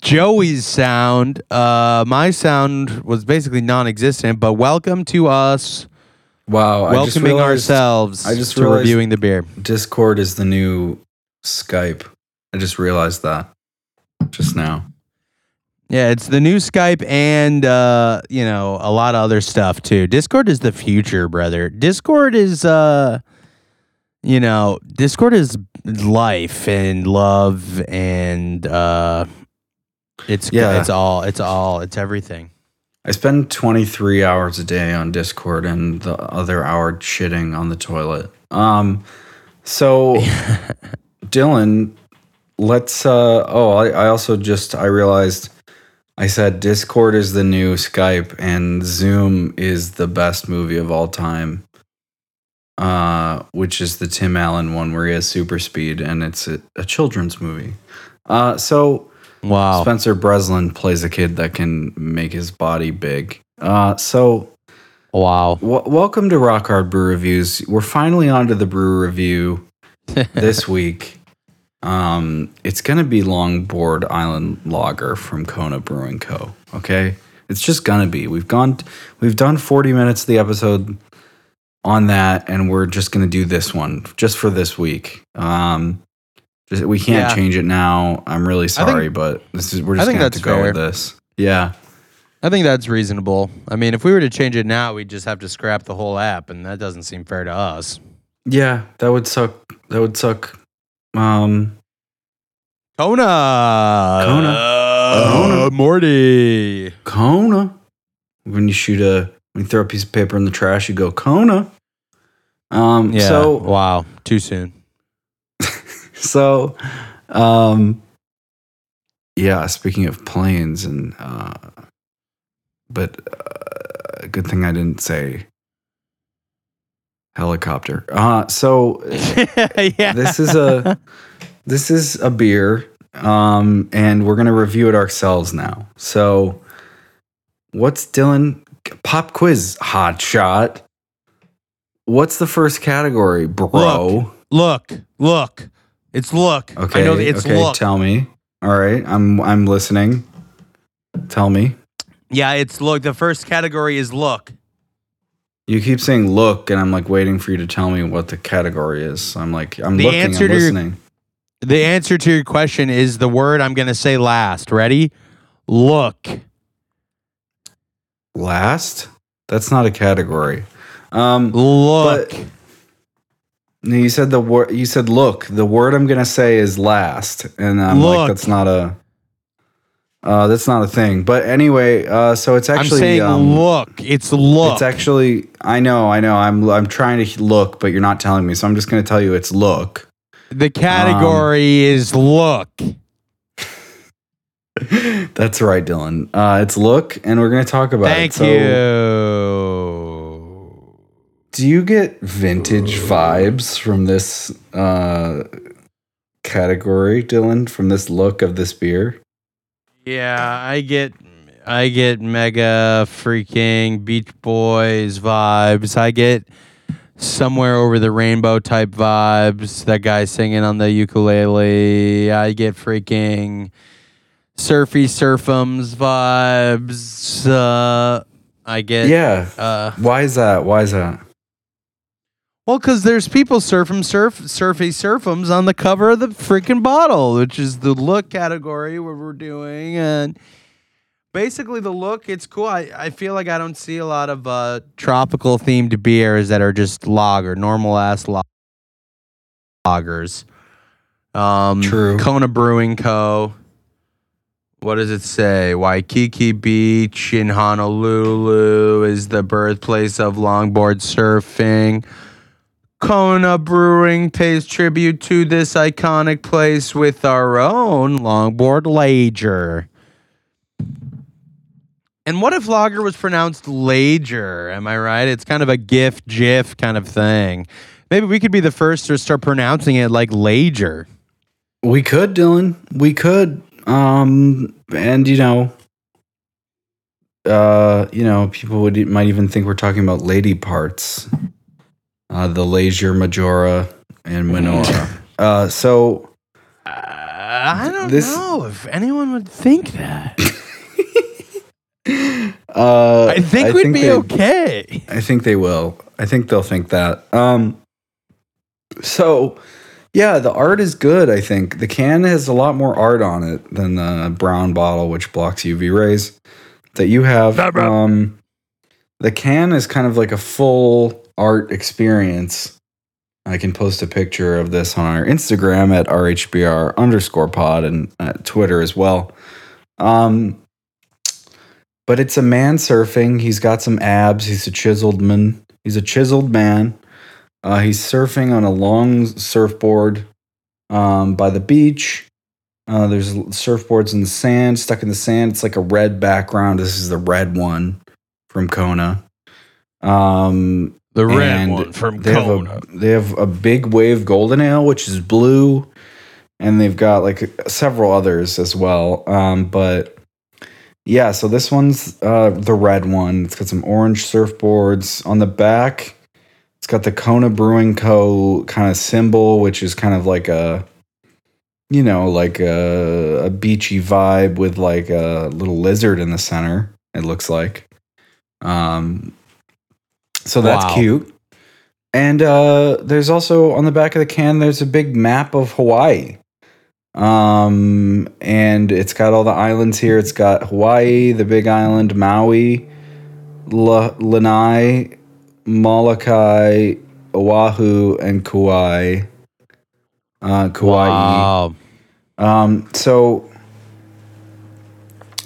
Joey's sound. Uh, my sound was basically non-existent. But welcome to us Wow. I just welcoming realized ourselves I just to reviewing the beer. Discord is the new Skype. I just realized that just now. Yeah, it's the new Skype and uh, you know, a lot of other stuff too. Discord is the future, brother. Discord is uh you know, Discord is life and love and uh it's Yeah. it's all it's all it's everything. I spend 23 hours a day on Discord and the other hour shitting on the toilet. Um, so Dylan, let's. Uh, oh, I, I also just I realized I said Discord is the new Skype and Zoom is the best movie of all time. uh, which is the Tim Allen one where he has super speed, and it's a, a children's movie. Uh, so Wow. Spencer Breslin plays a kid that can make his body big. Uh, so Wow. w- welcome to Rock Hard Brew Reviews. We're finally on to the brew review this week. Um, it's gonna be Longboard Island Lager from Kona Brewing Co. Okay, it's just gonna be. We've gone, we've done forty minutes of the episode on that, and we're just gonna do this one just for this week. Um, just- we can't Yeah. change it now. I'm really think- sorry, but this is we're just gonna have to go with this. Yeah, I think that's reasonable. I mean, if we were to change it now, we'd just have to scrap the whole app, and that doesn't seem fair to us. yeah, that would suck. That would suck. Um, Kona. Kona. Uh, Kona. Morty. Kona. When you shoot a, when you throw a piece of paper in the trash, you go Kona. Um, Yeah. so, wow. Too soon. so, um, yeah, speaking of planes and, uh, but, uh, good thing I didn't say helicopter. Uh, so yeah. this is a, this is a beer. Um, and we're going to review it ourselves now. So, what's Dylan? Pop quiz, hot shot. What's the first category, bro? look. Look. It's look. Okay, I know it's okay. look. Tell me. All right, I'm I'm listening. Tell me. yeah, it's look. The first category is look. You keep saying look, and I'm like waiting for you to tell me what the category is. I'm like I'm The looking. answer I'm to your- listening. The answer to your question is the word I'm going to say last. Ready? Look. Last. That's not a category. Um, Look. No, you said the word. You said look. The word I'm gonna say is last, and I'm Look. like, that's not a. Uh, that's not a thing. But anyway, uh, so it's actually. I'm saying um, look. It's look. It's actually. I know. I know. I'm. I'm trying to look, but you're not telling me. So I'm just gonna tell you it's look. the category is look. That's right, Dylan. Uh, it's look, and we're gonna talk about Thank it. So, you. Do you get vintage vibes from this uh, category, Dylan? From this look of this beer? Yeah, I get I get mega freaking Beach Boys vibes. I get somewhere over the rainbow type vibes. That guy singing on the ukulele. I get freaking surfy surfums vibes. Uh, I get Yeah. uh Why is that? Why is that? Well, because there's people surfing surf surfy surfums on the cover of the freaking bottle, which is the look category where we're doing, and basically the look. It's cool. I, I feel like I don't see a lot of uh, tropical themed beers that are just lager, normal ass lagers. Um, True. Kona Brewing Co. What does it say? Waikiki Beach in Honolulu is the birthplace of longboard surfing. Kona Brewing pays tribute to this iconic place with our own longboard lager. And what if lager was pronounced lager? Am I right? It's kind of a gif, gif kind of thing. Maybe we could be the first to start pronouncing it like lager. We could, Dylan. We could. Um, and you know, uh, you know, people would might even think we're talking about lady parts. Uh, the Leisure Majora and Minora. uh, so Uh, I don't This- know if anyone would think that. uh, I think we'd be they- okay. I think they will. I think they'll think that. Um, so, yeah, the art is good. I think the can has a lot more art on it than the brown bottle, which blocks UV rays that you have. Um, the can is kind of like a full art experience. I can post a picture of this on our Instagram at RHBR underscore pod and at Twitter as well. Um, but it's a man surfing. He's got some abs. He's a chiseled man. He's a chiseled man. Uh, he's surfing on a long surfboard um, by the beach. Uh, there's surfboards in the sand, stuck in the sand. It's like a red background. This is the red one from Kona. Um, The red And one from they Kona. Have a, they have a big wave golden ale, which is blue, and they've got like several others as well. Um, but yeah, so this one's uh, the red one. It's got some orange surfboards on the back. It's got the Kona Brewing Co. kind of symbol, which is kind of like a, you know, like a, a beachy vibe with like a little lizard in the center. It looks like. Um, so that's Wow. cute. And uh, there's also on the back of the can, there's a big map of Hawaii. Um, and it's got all the islands here. It's got Hawaii, the Big Island, Maui, La- Lanai, Molokai, Oahu, and Kauai. Uh, Kauai. Wow. Um, so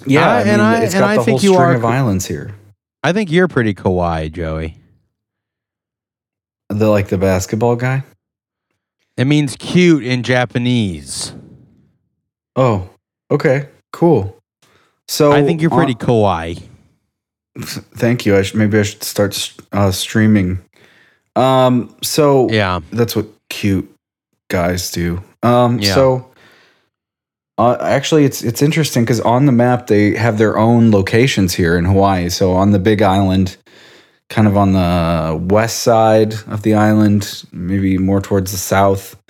yeah, I- I, and I- it's and got I the think whole you string are of islands here. I think you're pretty kawaii, Joey. The like the basketball guy. It means cute in Japanese. Oh, okay, cool. So I think you're uh, pretty kawaii. Thank you. I should, maybe I should start uh, streaming. Um, so Yeah. that's what cute guys do. Um, Yeah. so uh, actually, it's it's interesting because on the map they have their own locations here in Hawaii. So on the Big Island, kind of on the west side of the island, maybe more towards the south,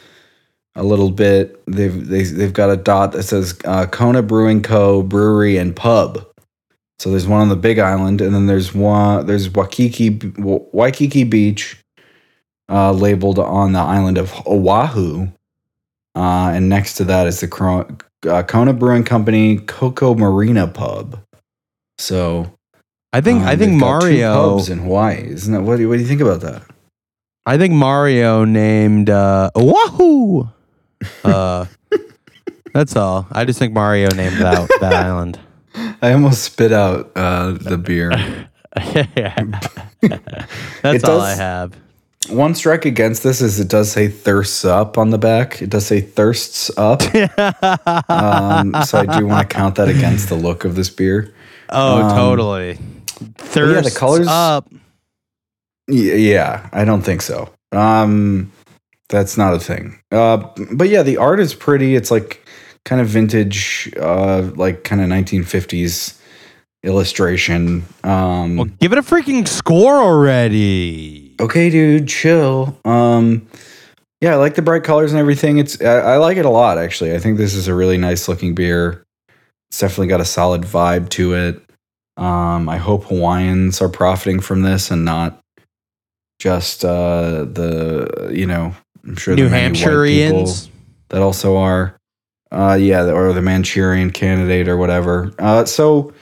a little bit. They've they, they've got a dot that says uh, Kona Brewing Co. Brewery and Pub. So there's one on the Big Island, and then there's one there's Waikiki Waikiki Beach, uh, labeled on the island of Oahu, uh, and next to that is the uh, Kona Brewing Company Koko Marina Pub. So I think I um, think got two Mario pubs in Hawaii, isn't that what? Do you, what do you think about that? I think Mario named uh Oahu. Uh That's all. I just think Mario named that that island. I almost spit out uh, the beer. That's It all I have. One strike against this is it does say thirsts up on the back. It does say thirsts up. um, so I do want to count that against the look of this beer. Oh, Um, totally. Thirsts the colors- up. Y- yeah, I don't think so. Um, that's not a thing. Uh, but yeah, the art is pretty. It's like kind of vintage, uh, like kind of 1950s illustration. Um, Well, give it a freaking score already. okay, dude, chill. Um, yeah, I like the bright colors and everything. It's I, I like it a lot actually. I think this is a really nice looking beer. It's definitely got a solid vibe to it. Um, I hope Hawaiians are profiting from this and not just uh, the you know I'm sure New Hampshireans. that also are uh yeah or the manchurian candidate or whatever. Uh so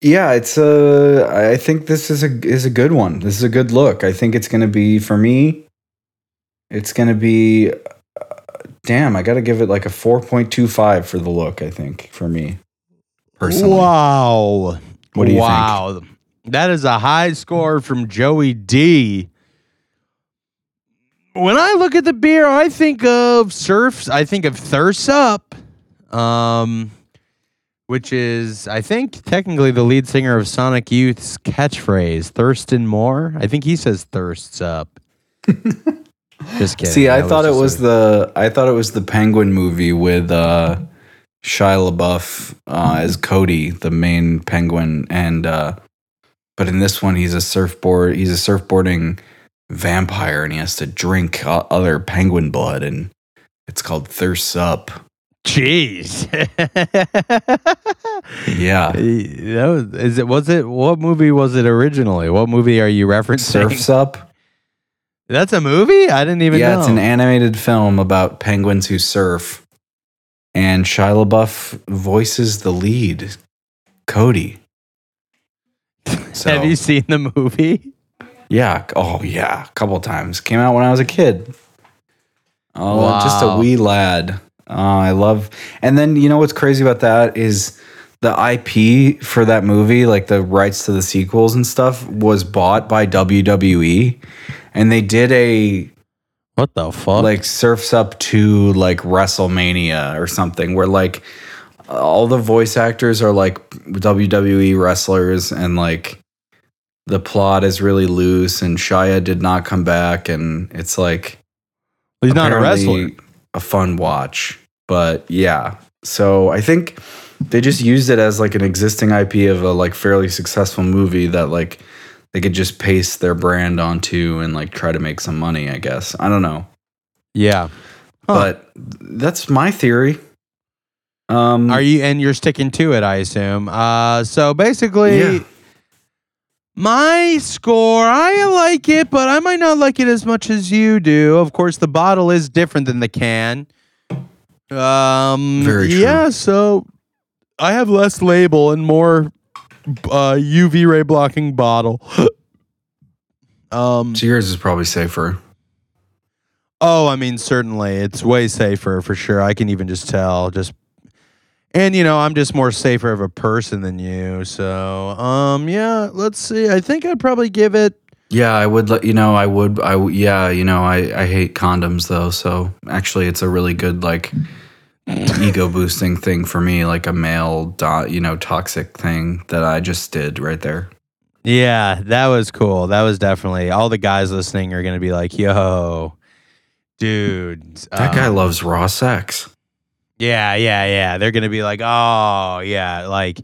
yeah it's uh i think this is a is a good one. This is a good look. I think it's gonna be for me it's gonna be uh, damn i gotta give it like a 4.25 for the look i think for me personally Wow. What do you think? wow. That is a high score from Joey D. When I look at the beer, I think of surfs. I think of Thirst Up, um, which is, I think, technically the lead singer of Sonic Youth's catchphrase, Thurston Moore. I think he says Thirsts Up. just kidding. see i That thought it was a- the i thought it was the penguin movie with uh Shia LaBeouf uh, as Cody, the main penguin, and uh, but in this one he's a surfboard. He's a surfboarding vampire, and he has to drink other penguin blood, and it's called Thirst Up. Jeez. Yeah, that was, is it was it what movie was it originally? What movie are you referencing? Surfs Up. That's a movie? I didn't even yeah, know. it's an animated film about penguins who surf, and Shia LaBeouf voices the lead, Cody. So, Have you seen the movie? Yeah. Oh, yeah. A couple times. Came out when I was a kid. Oh, just a wee lad. Uh, I love. And then you know what's crazy about that is the IP for that movie, like the rights to the sequels and stuff, was bought by WWE, and they did a What the fuck? like surfs up to like WrestleMania or something, where like all the voice actors are like WWE wrestlers, and like the plot is really loose and Shia did not come back and it's like He's not a wrestler. A fun watch. But yeah. So I think they just used it as like an existing IP of a like fairly successful movie that like they could just paste their brand onto and like try to make some money, I guess. I don't know. Yeah. Huh. But that's my theory. Um Are you and you're sticking to it, I assume. Uh so basically Yeah. my score, I like it, but I might not like it as much as you do. Of course, the bottle is different than the can. Um Very true. yeah, so I have less label and more uh UV ray blocking bottle. um so yours is probably safer. Oh, I mean, certainly, it's way safer for sure. I can even just tell. Just, and you know, I'm just more safer of a person than you. So, um, yeah. Let's see. I think I'd probably give it. Yeah, I would let you know. I would. I yeah, you know, I I hate condoms though. So actually, it's a really good like ego boosting thing for me, like a male dot, you know, toxic thing that I just did right there. Yeah, that was cool. That was definitely. All the guys listening are gonna be like, "Yo, dude, That guy um, loves raw sex. Yeah, yeah, yeah. They're gonna be like, oh, yeah, like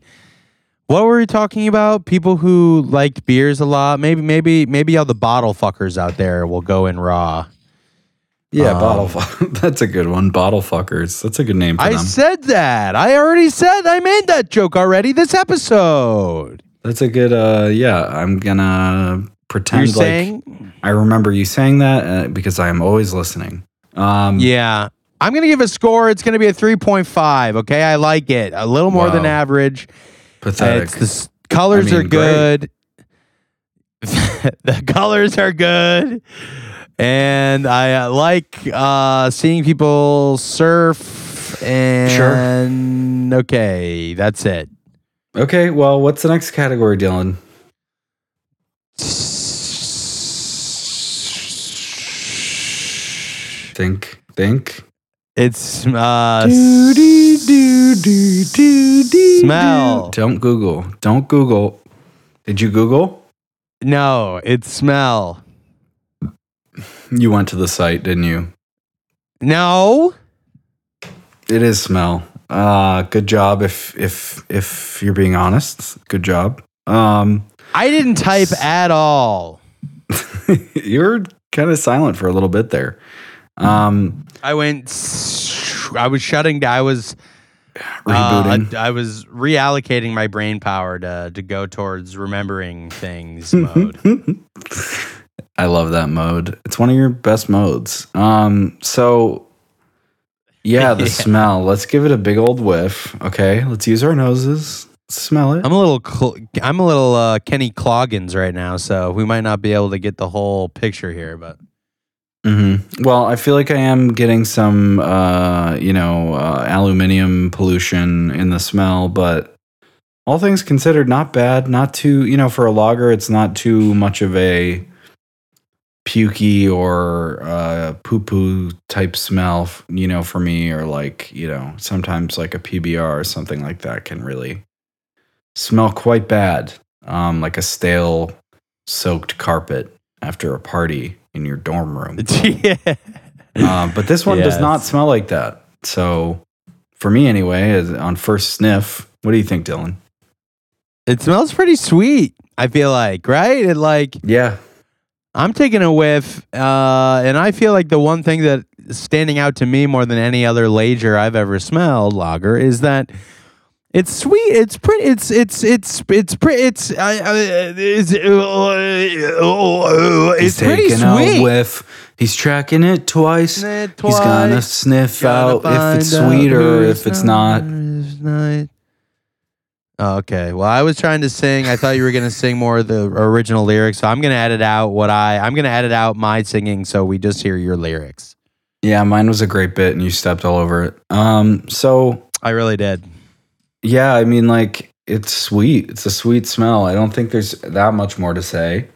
what were we talking about? People who liked beers a lot. Maybe, maybe, maybe all the bottle fuckers out there will go in raw. Yeah, Um, bottle. Fu- that's a good one. Bottle fuckers. That's a good name for I them. said that. I already said I made that joke already this episode. That's a good. uh Yeah, I'm gonna You're pretend like saying, I remember you saying that uh, because I am always listening. Um, yeah. I'm gonna give a score. It's gonna be a 3.5. Okay, I like it a little more than average. pathetic. It's the colors I are mean, great. good. the colors are good. And I uh, like uh, seeing people surf. And okay, that's it. Okay, well, what's the next category, Dylan? Think, think. It's uh, smell. Don't Google. Don't Google. Did you Google? No, it's smell. You went to the site, didn't you? No. It is smell. Uh, good job. If if if you're being honest, good job. Um, I didn't type at all. you're kind of silent for a little bit there. Um, I went. I was shutting down. I was rebooting. Uh, I was reallocating my brain power to to go towards remembering things mode. I love that mode. It's one of your best modes. Um, so yeah, the Yeah. smell. Let's give it a big old whiff. Okay, let's use our noses. Smell it. I'm a little. Cl- I'm a little uh, Kenny Cloggins right now, so we might not be able to get the whole picture here. But hmm Well, I feel like I am getting some, uh, you know, uh, aluminium pollution in the smell, but all things considered, not bad. Not too, you know, for a lager, it's not too much of a pukey or uh, poo poo type smell, you know, for me, or like, you know, sometimes like a PBR or something like that can really smell quite bad, um, like a stale soaked carpet after a party in your dorm room. yeah, Uh, but this one does not smell like that. So, for me anyway, on first sniff, what do you think, Dylan? it smells pretty sweet. I feel like right. It like Yeah, I'm taking a whiff, uh, and I feel like the one thing that standing out to me more than any other lager I've ever smelled lager is that it's sweet. It's pretty. It's it's it's it's pretty. It's it's, uh, he's it's pretty taking a sweet. whiff. He's tracking it twice. It He's gonna sniff Gotta out if it's sweet or if it's not. is not. Okay. Well, I was trying to sing. I thought you were going to sing more of the original lyrics, so I'm going to edit out what I. I'm going to edit out my singing, so we just hear your lyrics. Yeah, mine was a great bit, and you stepped all over it. Um, so I really did. yeah, I mean, like it's sweet. It's a sweet smell. I don't think there's that much more to say.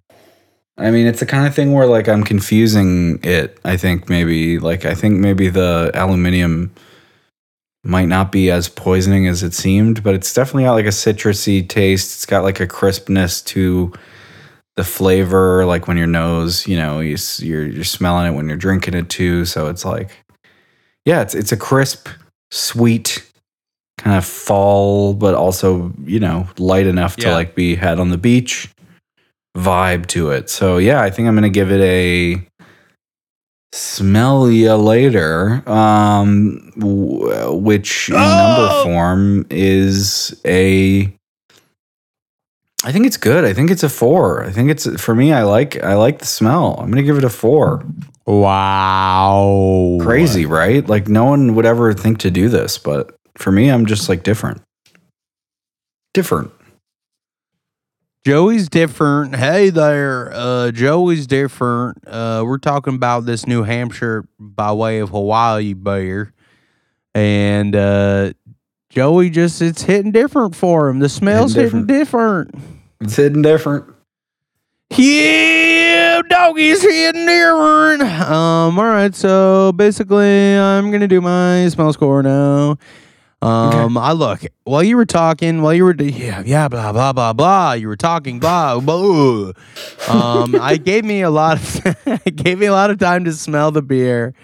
I mean, it's the kind of thing where like I'm confusing it. I think maybe like I think maybe the aluminium might not be as poisoning as it seemed, but it's definitely got like a citrusy taste. It's got like a crispness to the flavor, like when your nose, you know, you, s- you're you're smelling it when you're drinking it too. So it's like, yeah, it's it's a crisp, sweet, kind of fall, but also you know light enough to like be had on the beach vibe to it. So yeah, I think I'm gonna give it a smell ya later, um, w- which in Oh! number form is a. I think it's good. I think it's a four. I think it's for me. I like I like the smell. I'm gonna give it a four. Wow. Crazy, right? Like no one would ever think to do this, but for me, I'm just like different. Different. Joey's different. Hey there, uh, Joey's different. Uh, we're talking about this New Hampshire by way of Hawaii beer, and uh, Joey just it's hitting different for him. The smell's hitting different. It's hitting different. Yeah, doggy's hitting different. Um, all right, so basically, I'm gonna do my smell score now. Um, I look while you were talking, while you were yeah, yeah, blah blah blah blah. You were talking blah blah. Um, I gave me a lot of gave me a lot of time to smell the beer.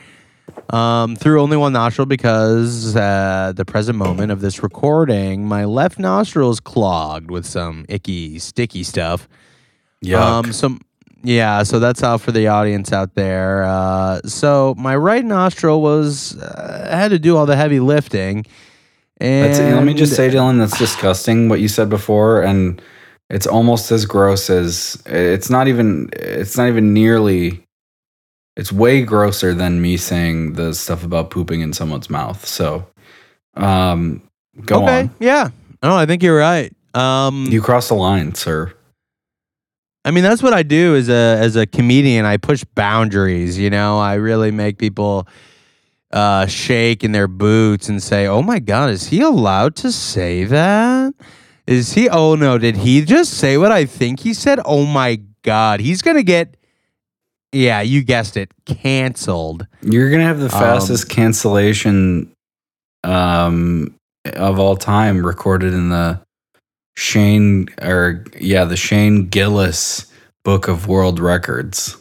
Um, through only one nostril because uh, the present moment of this recording, my left nostril is clogged with some icky, sticky stuff. Yeah. Um, some yeah, so that's out for the audience out there. Uh, so my right nostril was uh, had to do all the heavy lifting. And That's, let me just say, Dylan, that's disgusting what you said before, and it's almost as gross as it's not even. It's not even nearly. It's way grosser than me saying the stuff about pooping in someone's mouth. So, um, go okay, on. yeah. No, I think you're right. Um, You cross the line, sir. I mean, that's what I do as a as a comedian. I push boundaries. You know, I really make people uh, shake in their boots and say, "Oh my God, is he allowed to say that? Is he? Oh no, did he just say what I think he said? Oh my God, he's gonna get." Yeah, you guessed it. Canceled. You're gonna have the Um, fastest cancellation um, of all time recorded in the Shane or yeah, the Shane Gillis Book of World Records.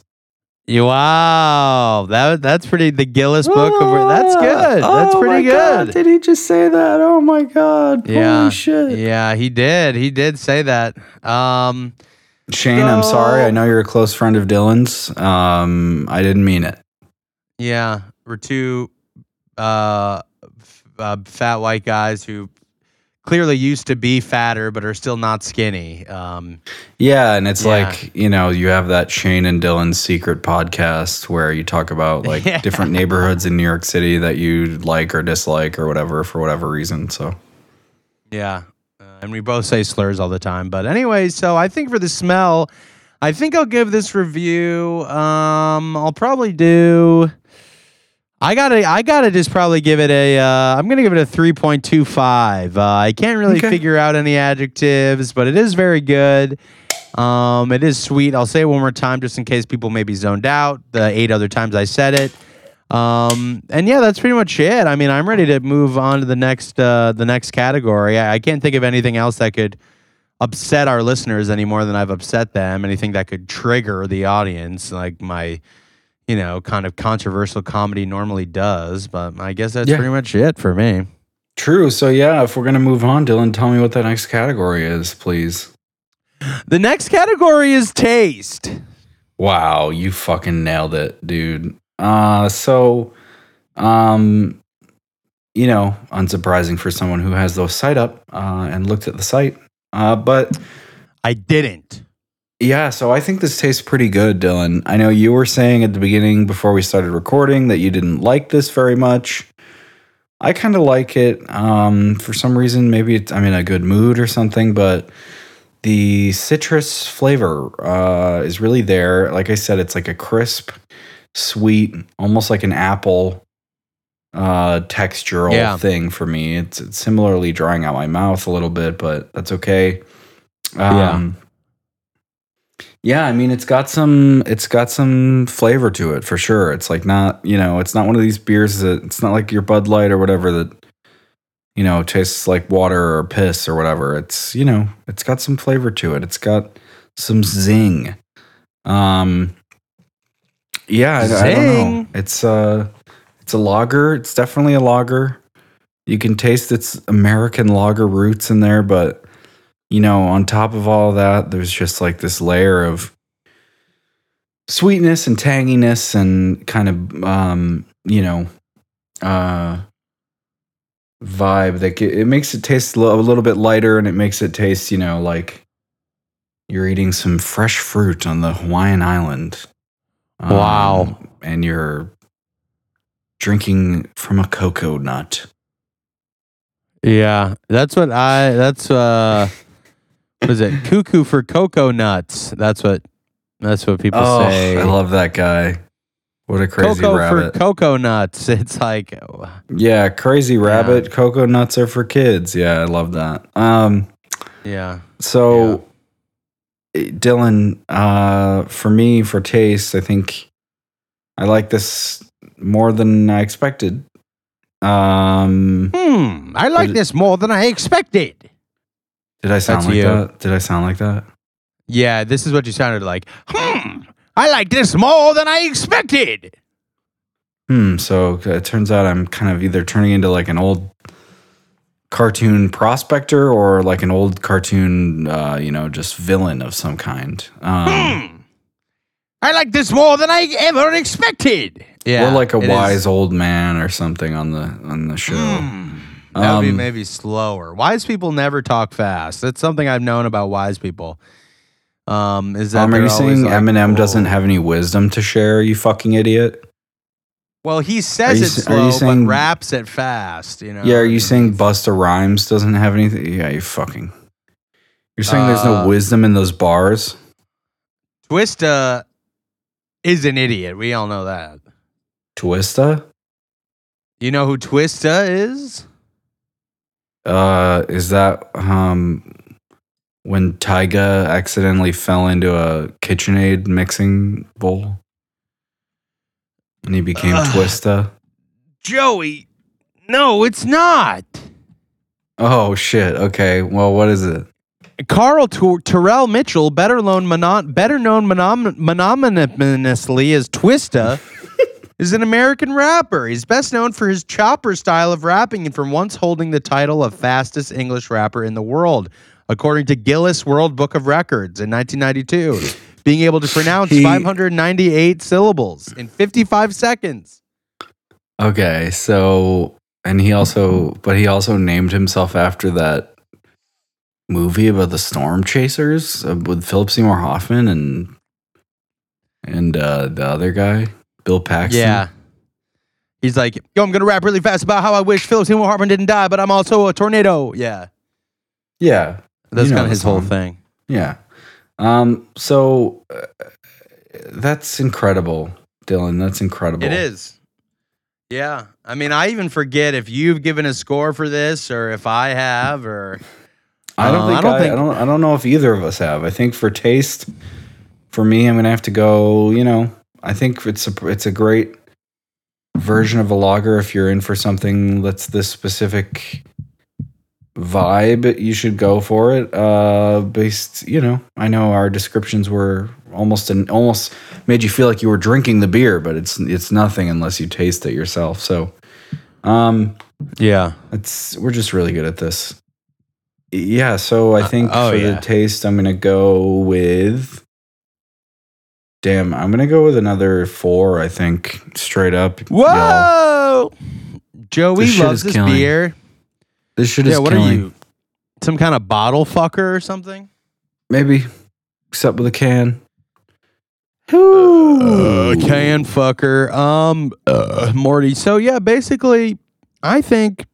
Wow, that that's pretty. The Gillis Book of that's good. That's Oh pretty my God, good. Did he just say that? Oh my god! Yeah, Holy shit! Yeah, he did. He did say that. Um, Shane, I'm sorry. I know you're a close friend of Dylan's. Um, I didn't mean it. yeah, we're two uh, f- uh, fat white guys who clearly used to be fatter but are still not skinny. Um, Yeah, and it's Yeah. like you know you have that Shane and Dylan's secret podcast where you talk about like Yeah. different neighborhoods in New York City that you like or dislike or whatever for whatever reason. So yeah, uh, and we both say slurs all the time. But anyway, so I think for the smell, I think I'll give this review. Um, I'll probably do. I gotta, I gotta just probably give it a. Uh, I'm gonna give it a 3.25. Uh, I can't really Okay. figure out any adjectives, but it is very good. Um, it is sweet. I'll say it one more time just in case people may be zoned out. The eight other times I said it. Um, and yeah, that's pretty much it. I mean, I'm ready to move on to the next, uh, the next category. I, I can't think of anything else that could upset our listeners any more than I've upset them. Anything that could trigger the audience, like my, you know, kind of controversial comedy normally does. But I guess that's Yeah. pretty much it for me. true. So yeah, if we're gonna move on, Dylan, tell me what that next category is, please. The next category is taste. Wow, you fucking nailed it, dude. Uh so um you know, unsurprising for someone who has the site up uh, and looked at the site. Uh, but I didn't. Yeah, so I think this tastes pretty good, Dylan. I know you were saying at the beginning before we started recording that you didn't like this very much. I kind of like it. Um, for some reason, maybe it's, I'm in a good mood or something, but the citrus flavor uh, is really there. Like I said, it's like a crisp, sweet, almost like an apple uh, textural Yeah. thing for me. It's, it's similarly drying out my mouth a little bit, but that's okay. Um, yeah, I mean it's got some it's got some flavor to it for sure. It's like not, you know, it's not one of these beers that it's not like your Bud Light or whatever that you know, tastes like water or piss or whatever. It's, you know, it's got some flavor to it. It's got some zing. Um, yeah, I, I don't know. It's uh, it's a lager. It's definitely a lager. You can taste its American lager roots in there, but you know, on top of all that, there's just like this layer of sweetness and tanginess and kind of um, you know, uh vibe that ge- it makes it taste a a little bit lighter and it makes it taste, you know, like you're eating some fresh fruit on the Hawaiian island. Um, Wow. And you're drinking from a cocoa nut. Yeah, that's what I. That's uh, what is it? Cuckoo for cocoa nuts. That's what. That's what people oh, say. I love that guy. What a crazy cocoa rabbit. for cocoa nuts. It's like, yeah, crazy rabbit. Cocoa nuts are for kids. Yeah, I love that. Um, yeah. So, eh, Dylan, uh, for me, for taste, I think I like this more than I expected. Um, Hmm. I like this more than I expected. Did I sound That's like you. that? Did I sound like that? Yeah, this is what you sounded like. Hmm. I like this more than I expected. Hmm. So it turns out I'm kind of either turning into like an old cartoon prospector or like an old cartoon, uh, you know, just villain of some kind. Um, Hmm. I like this more than I ever expected. Yeah. or like a it is- wise old man or something on the on the show. Hmm. That would be Um, maybe slower. Wise people never talk fast. That's something I've known about wise people. Um, is that Um, are they're you always saying like, Eminem doesn't have any wisdom to share? You fucking idiot. Well, he says you it s- are you slow, saying- but raps it fast. You know. yeah, are you saying Busta Rhymes doesn't have anything? Yeah, you fucking. You're saying there's no Uh, wisdom in those bars? Twista is an idiot? We all know that. Twista? You know who Twista is? Uh, is that um when Tyga accidentally fell into a KitchenAid mixing bowl and he became Ugh. Twista? Joey. No, it's not. Oh shit. Okay. Well, what is it? Carl Ter- Terrell Mitchell, better known better known monom- mononymously as Twista, is an American rapper. He's best known for his chopper style of rapping and from once holding the title of fastest English rapper in the world, according to Guinness World Book of Records in 1992, being able to pronounce He- 598 syllables in 55 seconds. Okay, so and he also but he also named himself after that movie about the storm chasers uh, with Philip Seymour Hoffman and and uh the other guy, Bill Paxton. Yeah. He's like, yo, I'm gonna rap really fast about how I wish Philip Seymour Hoffman didn't die, but I'm also a tornado. Yeah, Yeah. that's kind of his whole thing. Yeah. Um so uh, that's incredible, Dylan. That's incredible. It is. Yeah, I mean, I even forget if you've given a score for this or if I have, or I don't Uh, think I I don't I, think- don't I don't know if either of us have. I think for taste for me I'm going to have to go, you know, I think it's a it's a great version of a lager if you're in for something that's this specific vibe, you should go for it. Uh based, you know, I know our descriptions were almost an almost made you feel like you were drinking the beer, but it's it's nothing unless you taste it yourself. So um yeah, it's we're just really good at this. Yeah, so I think oh, for yeah. the taste, I'm gonna go with. Damn, I'm gonna go with another four. I think straight up. Whoa, Joey This loves this killing. beer. this shit Yeah, is what killing. are you? Some kind of bottle fucker or something? Maybe, except with a can. Uh, can fucker. Um, uh, Morty. So yeah, basically, I think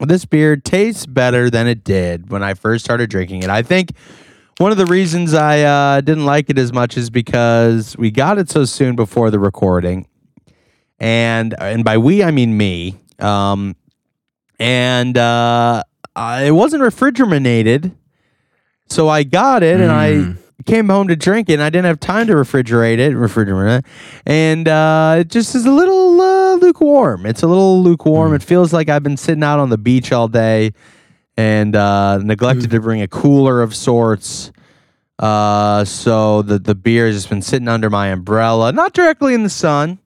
this beer tastes better than it did when I first started drinking it. I think one of the reasons I uh, didn't like it as much is because we got it so soon before the recording, and and by we I mean me. Um, and uh, I, it wasn't refrigerated, so I got it and I Mm. came home to drink it and I didn't have time to refrigerate it, refrigerate it, and uh, it just is a little uh, lukewarm. It's a little lukewarm. It feels like I've been sitting out on the beach all day and uh, neglected to bring a cooler of sorts. Uh, so the the beer has just been sitting under my umbrella, not directly in the sun.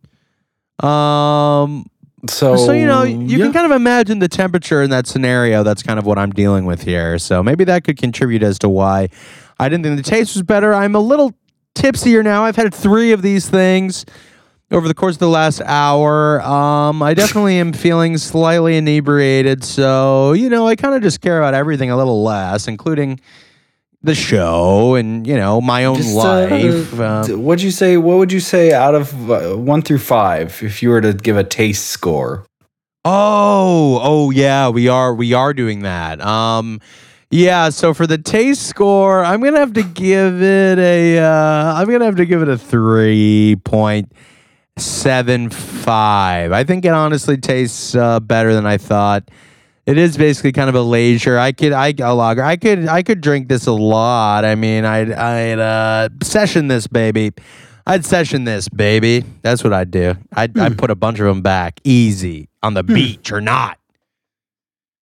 Um, So, so you know, you yeah. can kind of imagine the temperature in that scenario. That's kind of what I'm dealing with here. So maybe that could contribute as to why I didn't think the taste was better. I'm a little tipsier now. I've had three of these things over the course of the last hour. Um, I definitely am feeling slightly inebriated. So you know, I kind of just care about everything a little less, including the show and you know my own Just, uh, life. Um, d- what'd you say? What would you say out of uh, one through five if you were to give a taste score? Oh, oh yeah, we are we are doing that. Um yeah, so for the taste score, I'm gonna have to give it a uh I'm gonna have to give it a three point seven five. I think it honestly tastes uh, better than I thought. It is basically kind of a leisure. I could I a lager. I could I could drink this a lot. I mean, I'd I'd uh session this baby. I'd session this baby. That's what I'd do. I'd I'd put a bunch of them back easy on the beach or not.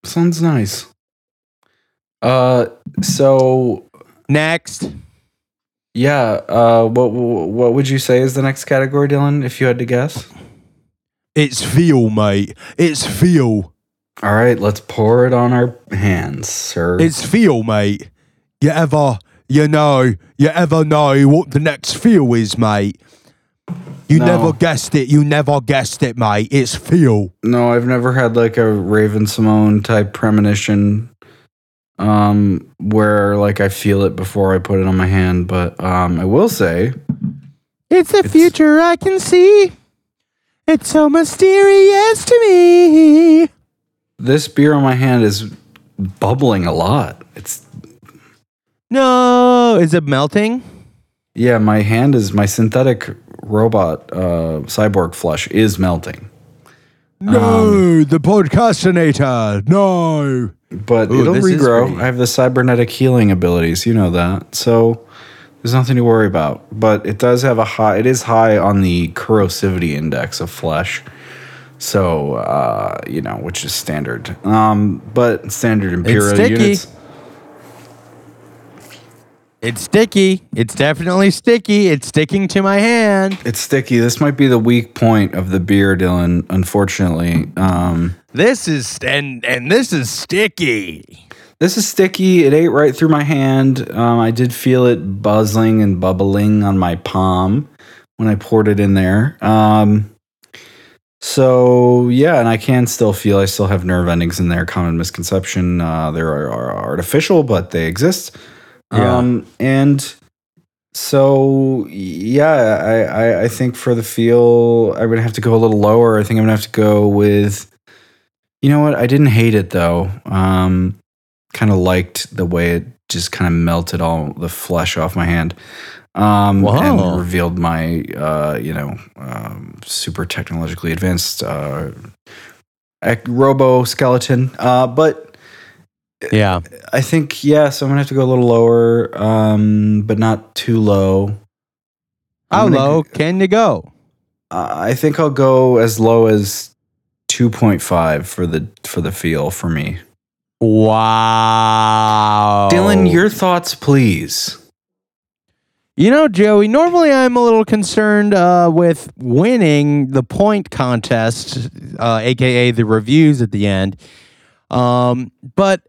Sounds nice. Uh, so Next. Yeah. Uh, what what would you say is the next category, Dylan? If you had to guess. It's feel, mate. It's feel. All right, let's pour it on our hands, sir. It's feel, mate. You ever, you know, you ever know what the next feel is, mate? You No. never guessed it. You never guessed it, mate. It's feel. no, I've never had like a Raven-Symoné type premonition, um, where like I feel it before I put it on my hand. But um, I will say, It's the It's- future I can see. It's so mysterious to me. this beer on my hand is bubbling a lot. It's No, is it melting? yeah, my hand is my synthetic robot uh, cyborg flesh is melting. No, the podcastinator. No. But Ooh, it'll regrow. I have the cybernetic healing abilities, you know that. So there's nothing to worry about. But it does have a high. It is high on the corrosivity index of flesh. So uh, you know, which is standard. Um, but standard imperial sticky. units. It's sticky. It's definitely sticky. It's sticking to my hand. It's sticky. This might be the weak point of the beer, Dylan. Unfortunately, um, This is and and this is sticky. This is sticky. It ate right through my hand. Um, I did feel it buzzing and bubbling on my palm when I poured it in there. Um, so yeah, and I can still feel. I still have nerve endings in there. Common misconception. Uh, they are, are artificial, but they exist. Yeah. Um, and so yeah, I, I I think for the feel, I'm gonna have to go a little lower. I think I'm gonna have to go with. You know what? I didn't hate it though. Um, kind of liked the way it just kind of melted all the flesh off my hand um, and revealed my, uh, you know, um, super technologically advanced uh, robo skeleton. Uh, but Yeah. I think, yeah, so I'm going to have to go a little lower, um, but not too low. How I'm gonna low can you go? Uh, I think I'll go as low as 2.5 for the for the feel for me. Wow. Dylan, your thoughts, please. You know, Joey, normally I'm a little concerned uh, with winning the point contest, uh, aka the reviews at the end. Um, but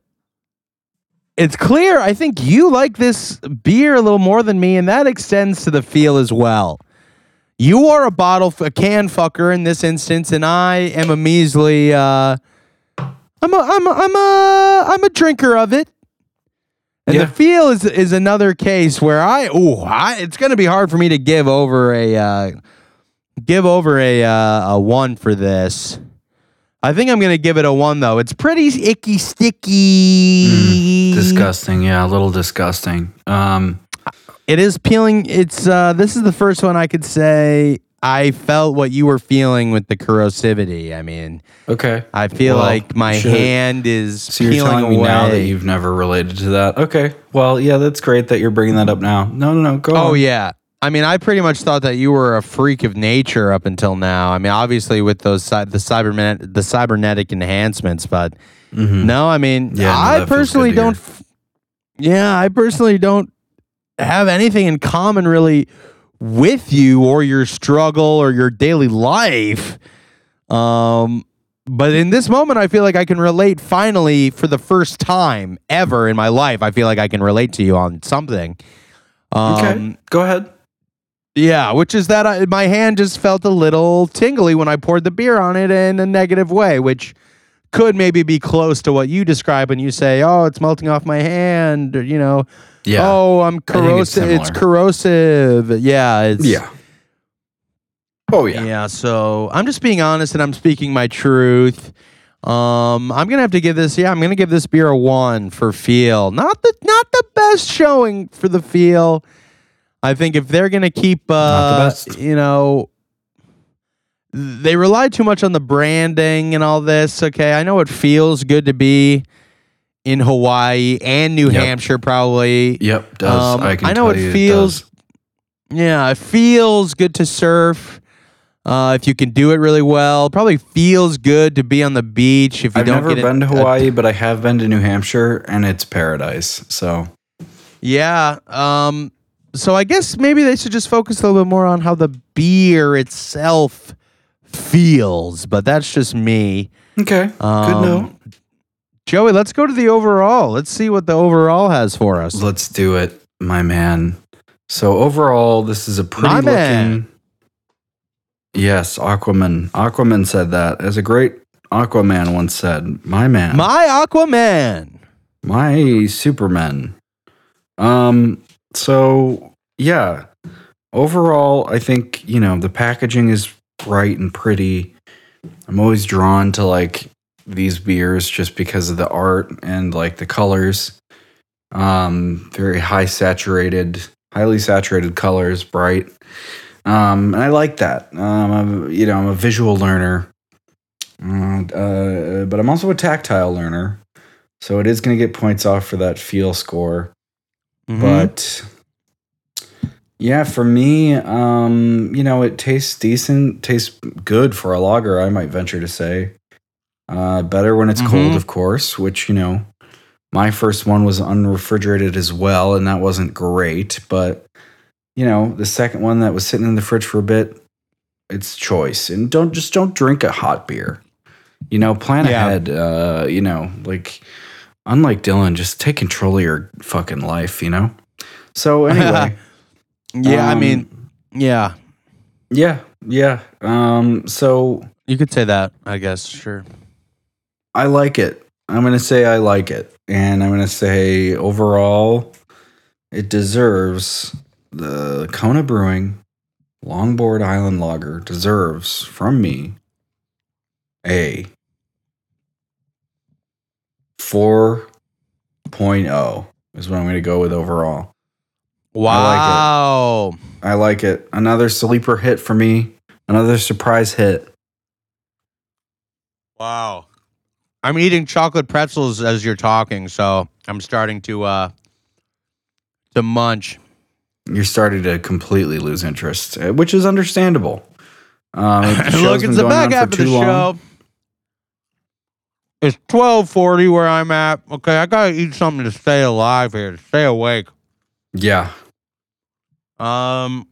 it's clear I think you like this beer a little more than me, and that extends to the feel as well. You are a bottle, a can fucker in this instance, and I am a measly. Uh, I'm a, I'm a, I'm a, I'm a drinker of it. And Yeah. the feel is is another case where I oh I, it's going to be hard for me to give over a uh, give over a uh, a one for this. I think I'm going to give it a one though. It's pretty icky sticky. Disgusting, yeah, a little disgusting. Um, It is peeling. It's uh this is the first one I could say I felt what you were feeling with the corrosivity. I mean, okay. I feel Well, like my should- hand is So you're peeling telling away. me now that you've never related to that? Okay. Well, yeah, that's great that you're bringing that up now. No, no, no. Go Oh on. yeah. I mean, I pretty much thought that you were a freak of nature up until now. I mean, obviously with those the cybernet the cybernetic enhancements, but Mhm. no, I mean, Yeah, no, I personally don't. f- Yeah, I personally don't have anything in common really with you or your struggle or your daily life. Um, but in this moment, I feel like I can relate finally for the first time ever in my life. I feel like I can relate to you on something. Um, Okay, go ahead. yeah, which is that I, my hand just felt a little tingly when I poured the beer on it in a negative way, which could maybe be close to what you describe when you say, "Oh, it's melting off my hand," or, you know, Yeah. "Oh, I'm think it's corrosive." It's, corrosive. Yeah, it's yeah. Oh yeah. yeah. So I'm just being honest and I'm speaking my truth. Um, I'm gonna have to give this. Yeah, I'm gonna give this beer a one for feel. Not the not the best showing for the feel. I think if they're gonna keep, uh, you know, they rely too much on the branding and all this. Okay, I know it feels good to be in Hawaii and New Yep. Hampshire, probably. Yep. Does Um, I can I know it feels- does. Yeah, it feels good to surf. Uh, if you can do it really well, probably feels good to be on the beach. If you I've don't never been to it, uh, Hawaii, but I have been to New Hampshire, and it's paradise. So yeah. Um. So I guess maybe they should just focus a little bit more on how the beer itself feels. But that's just me. okay, good Um, note. Joey, let's go to the overall. Let's see what the overall has for us. Let's do it, my man. So overall, this is a pretty My looking. man. Yes, Aquaman. Aquaman said that. As a great Aquaman once said, "My man, My Aquaman. my Superman." Um. So yeah, overall, I think you know the packaging is bright and pretty. I'm always drawn to like these beers just because of the art and like the colors. Um, very high saturated, highly saturated colors, bright. Um, and I like that. Um, I'm, you know, I'm a visual learner, uh, uh, but I'm also a tactile learner. So it is going to get points off for that feel score. Mhm. But yeah, for me, um, you know, it tastes decent, tastes good for a lager, I might venture to say. Uh, better when it's cold, Mhm. of course, which, you know, my first one was unrefrigerated as well, and that wasn't great. But, you know, the second one that was sitting in the fridge for a bit, it's choice. And don't just don't drink a hot beer. You know, plan Yeah. ahead. Uh, you know, like unlike Dylan, just take control of your fucking life, you know? So anyway. yeah, I um, mean, yeah, yeah, yeah. Um, so you could say that. I guess sure. I like it. I'm gonna say I like it. And I'm gonna say overall it deserves the Kona Brewing Longboard Island Lager deserves from me a 4.0 is what I'm gonna go with overall. Wow. I like it. Another sleeper hit for me. Another surprise hit. Wow. I'm eating chocolate pretzels as you're talking, so I'm starting to uh to munch. You're starting to completely lose interest, uh, which is understandable. Um, Look, it's the back half of the long. show. It's 12:40 where I'm at. Okay, I gotta eat something to stay alive here, to stay awake. Yeah, Um,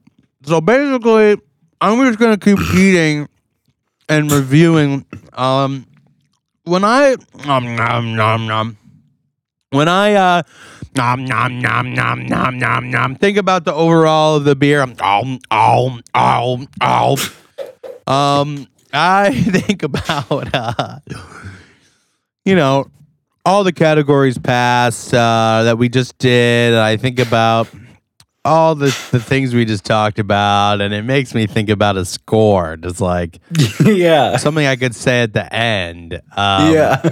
so basically, I'm just gonna keep eating and reviewing. Um, when I nom nom nom nom, when I uh nom nom nom nom nom nom nom, think about the overall of the beer. I'm oh oh oh oh. Um, I think about uh, you know, all the categories past uh, that we just did. I think about all the the things we just talked about, and it makes me think about a score. Just like yeah, something I could say at the end. Um, yeah.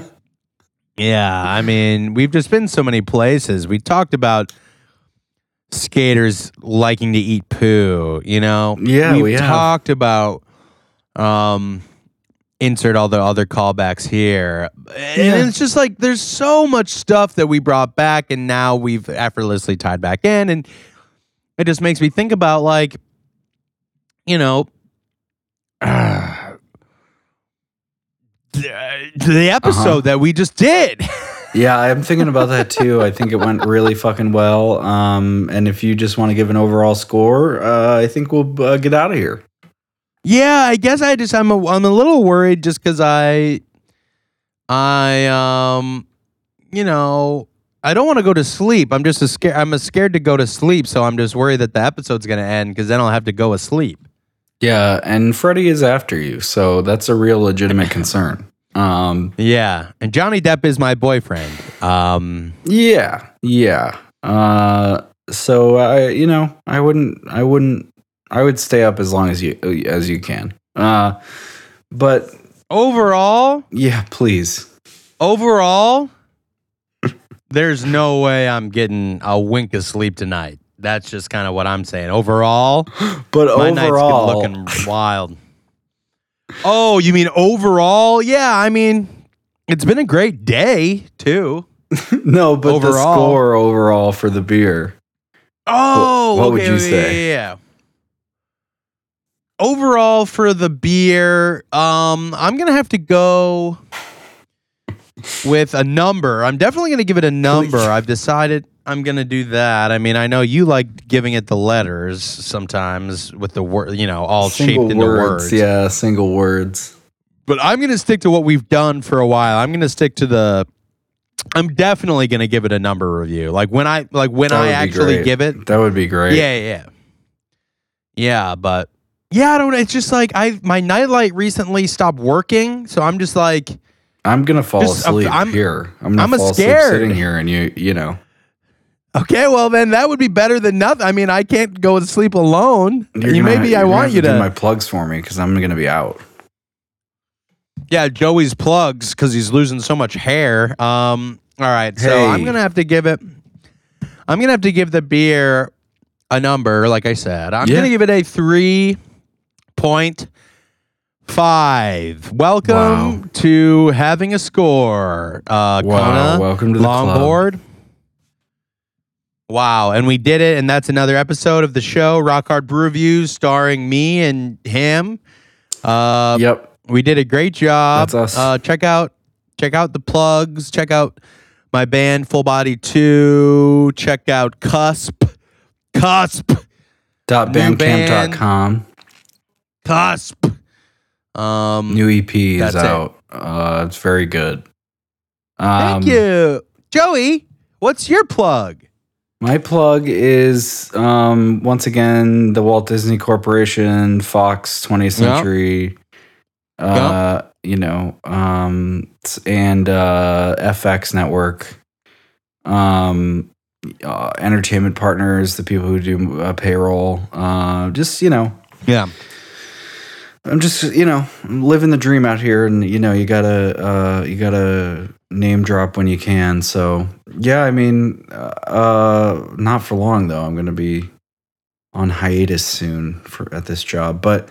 yeah. I mean, we've just been so many places. We talked about skaters liking to eat poo. You know, Yeah, we've we talked about um insert all the other callbacks here and Yeah. it's just like there's so much stuff that we brought back and now we've effortlessly tied back in and it just makes me think about like you know the, the episode Uh-huh. that we just did Yeah, I'm thinking about that too. I think it went really fucking well. Um, and if you just want to give an overall score, uh, I think we'll uh, get out of here. Yeah, I guess I just I'm a, I'm a little worried just because I I um you know I don't want to go to sleep. I'm just a scared. I'm a scared to go to sleep, so I'm just worried that the episode's gonna end because then I'll have to go asleep. Yeah, and Freddie is after you, so that's a real legitimate concern. Um, Yeah, and Johnny Depp is my boyfriend. Um, yeah, yeah. Uh, so I, you know, I wouldn't, I wouldn't, I would stay up as long as you as you can. Uh, but overall, yeah, please. overall, there's no way I'm getting a wink of sleep tonight. That's just kind of what I'm saying. Overall, But my overall, night's been looking wild. Oh, you mean overall? Yeah, I mean, it's been a great day too. no, but the overall. score overall for the beer. Oh, what would okay, you yeah, say? Yeah, yeah. Overall for the beer, um, I'm gonna have to go with a number. I'm definitely gonna give it a number. I've decided I'm gonna do that. I mean, I know you like giving it the letters sometimes with the word, you know, all single shaped into words, words. yeah, single words. But I'm gonna stick to what we've done for a while. I'm gonna stick to the. I'm definitely gonna give it a number review. Like when I like when That I would be actually great. give it, That would be great. yeah, yeah, yeah. But yeah, I don't. It's just like I my nightlight recently stopped working, so I'm just like, I'm gonna fall Just, asleep I'm- here. I'm gonna I'm fall scared. asleep sitting here, and you, you know, okay, well then that would be better than nothing. I mean, I can't go to sleep alone. you're you gonna- maybe I want have you do to. my plugs for me because I'm gonna be out. yeah, Joey's plugs because he's losing so much hair. Um, all right, so Hey. I'm gonna have to give it. I'm gonna have to give the beer a number. Like I said, I'm Yeah. gonna give it a three point five. Welcome Wow. to having a score, uh, Wow, Kona welcome to the club. longboard. Wow, and we did it, and that's another episode of the show, Rock Hard Brew Reviews, starring me and him. Uh, yep. we did a great job. That's us. Uh, check out check out the plugs. Check out my band Full Body Two. Check out Cusp. Cusp. Dot bandcamp.com. Cusp. Um New EP is That's it. out. Uh, it's very good. Um, Thank you. Joey, what's your plug? My plug is um, once again the Walt Disney Corporation, Fox 20th Century, uh, you know, um, and uh, FX Network, um, uh, entertainment partners, the people who do uh, payroll. Uh, just you know, Yeah. I'm just you know I'm living the dream out here, and you know you gotta uh, you gotta name drop when you can. So yeah, I mean, uh, uh, not for long though. I'm gonna be on hiatus soon for at this job, but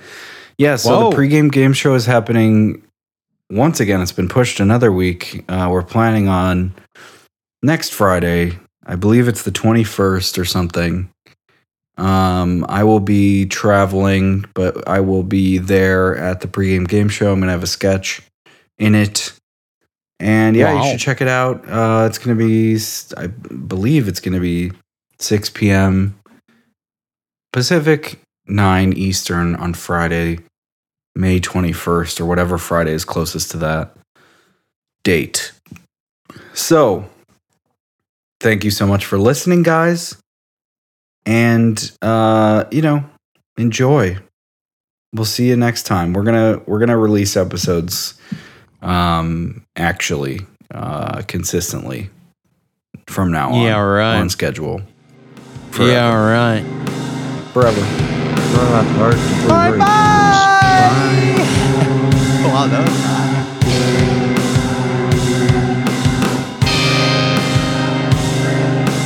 yeah. So Whoa. the pregame game show is happening once again. It's been pushed another week. Uh, we're planning on next Friday. I believe it's the 21st or something. Um, I will be traveling, but I will be there at the pregame game show. I'm gonna have a sketch in it, and yeah, Wow. you should check it out. Uh, it's gonna be, I believe it's gonna be 6 p.m. Pacific, 9 Eastern on Friday, May 21st, or whatever Friday is closest to that date. So, thank you so much for listening, guys and uh you know enjoy we'll see you next time we're gonna we're gonna release episodes um actually uh consistently from now on Yeah, right. on schedule forever, Yeah, all right. forever Rock Hard Brew Bye Reviews. bye. Wow, that was-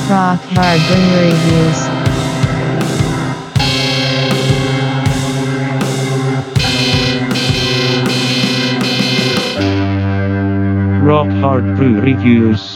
Rock Hard Brew Reviews. Rock Hard Brew Reviews.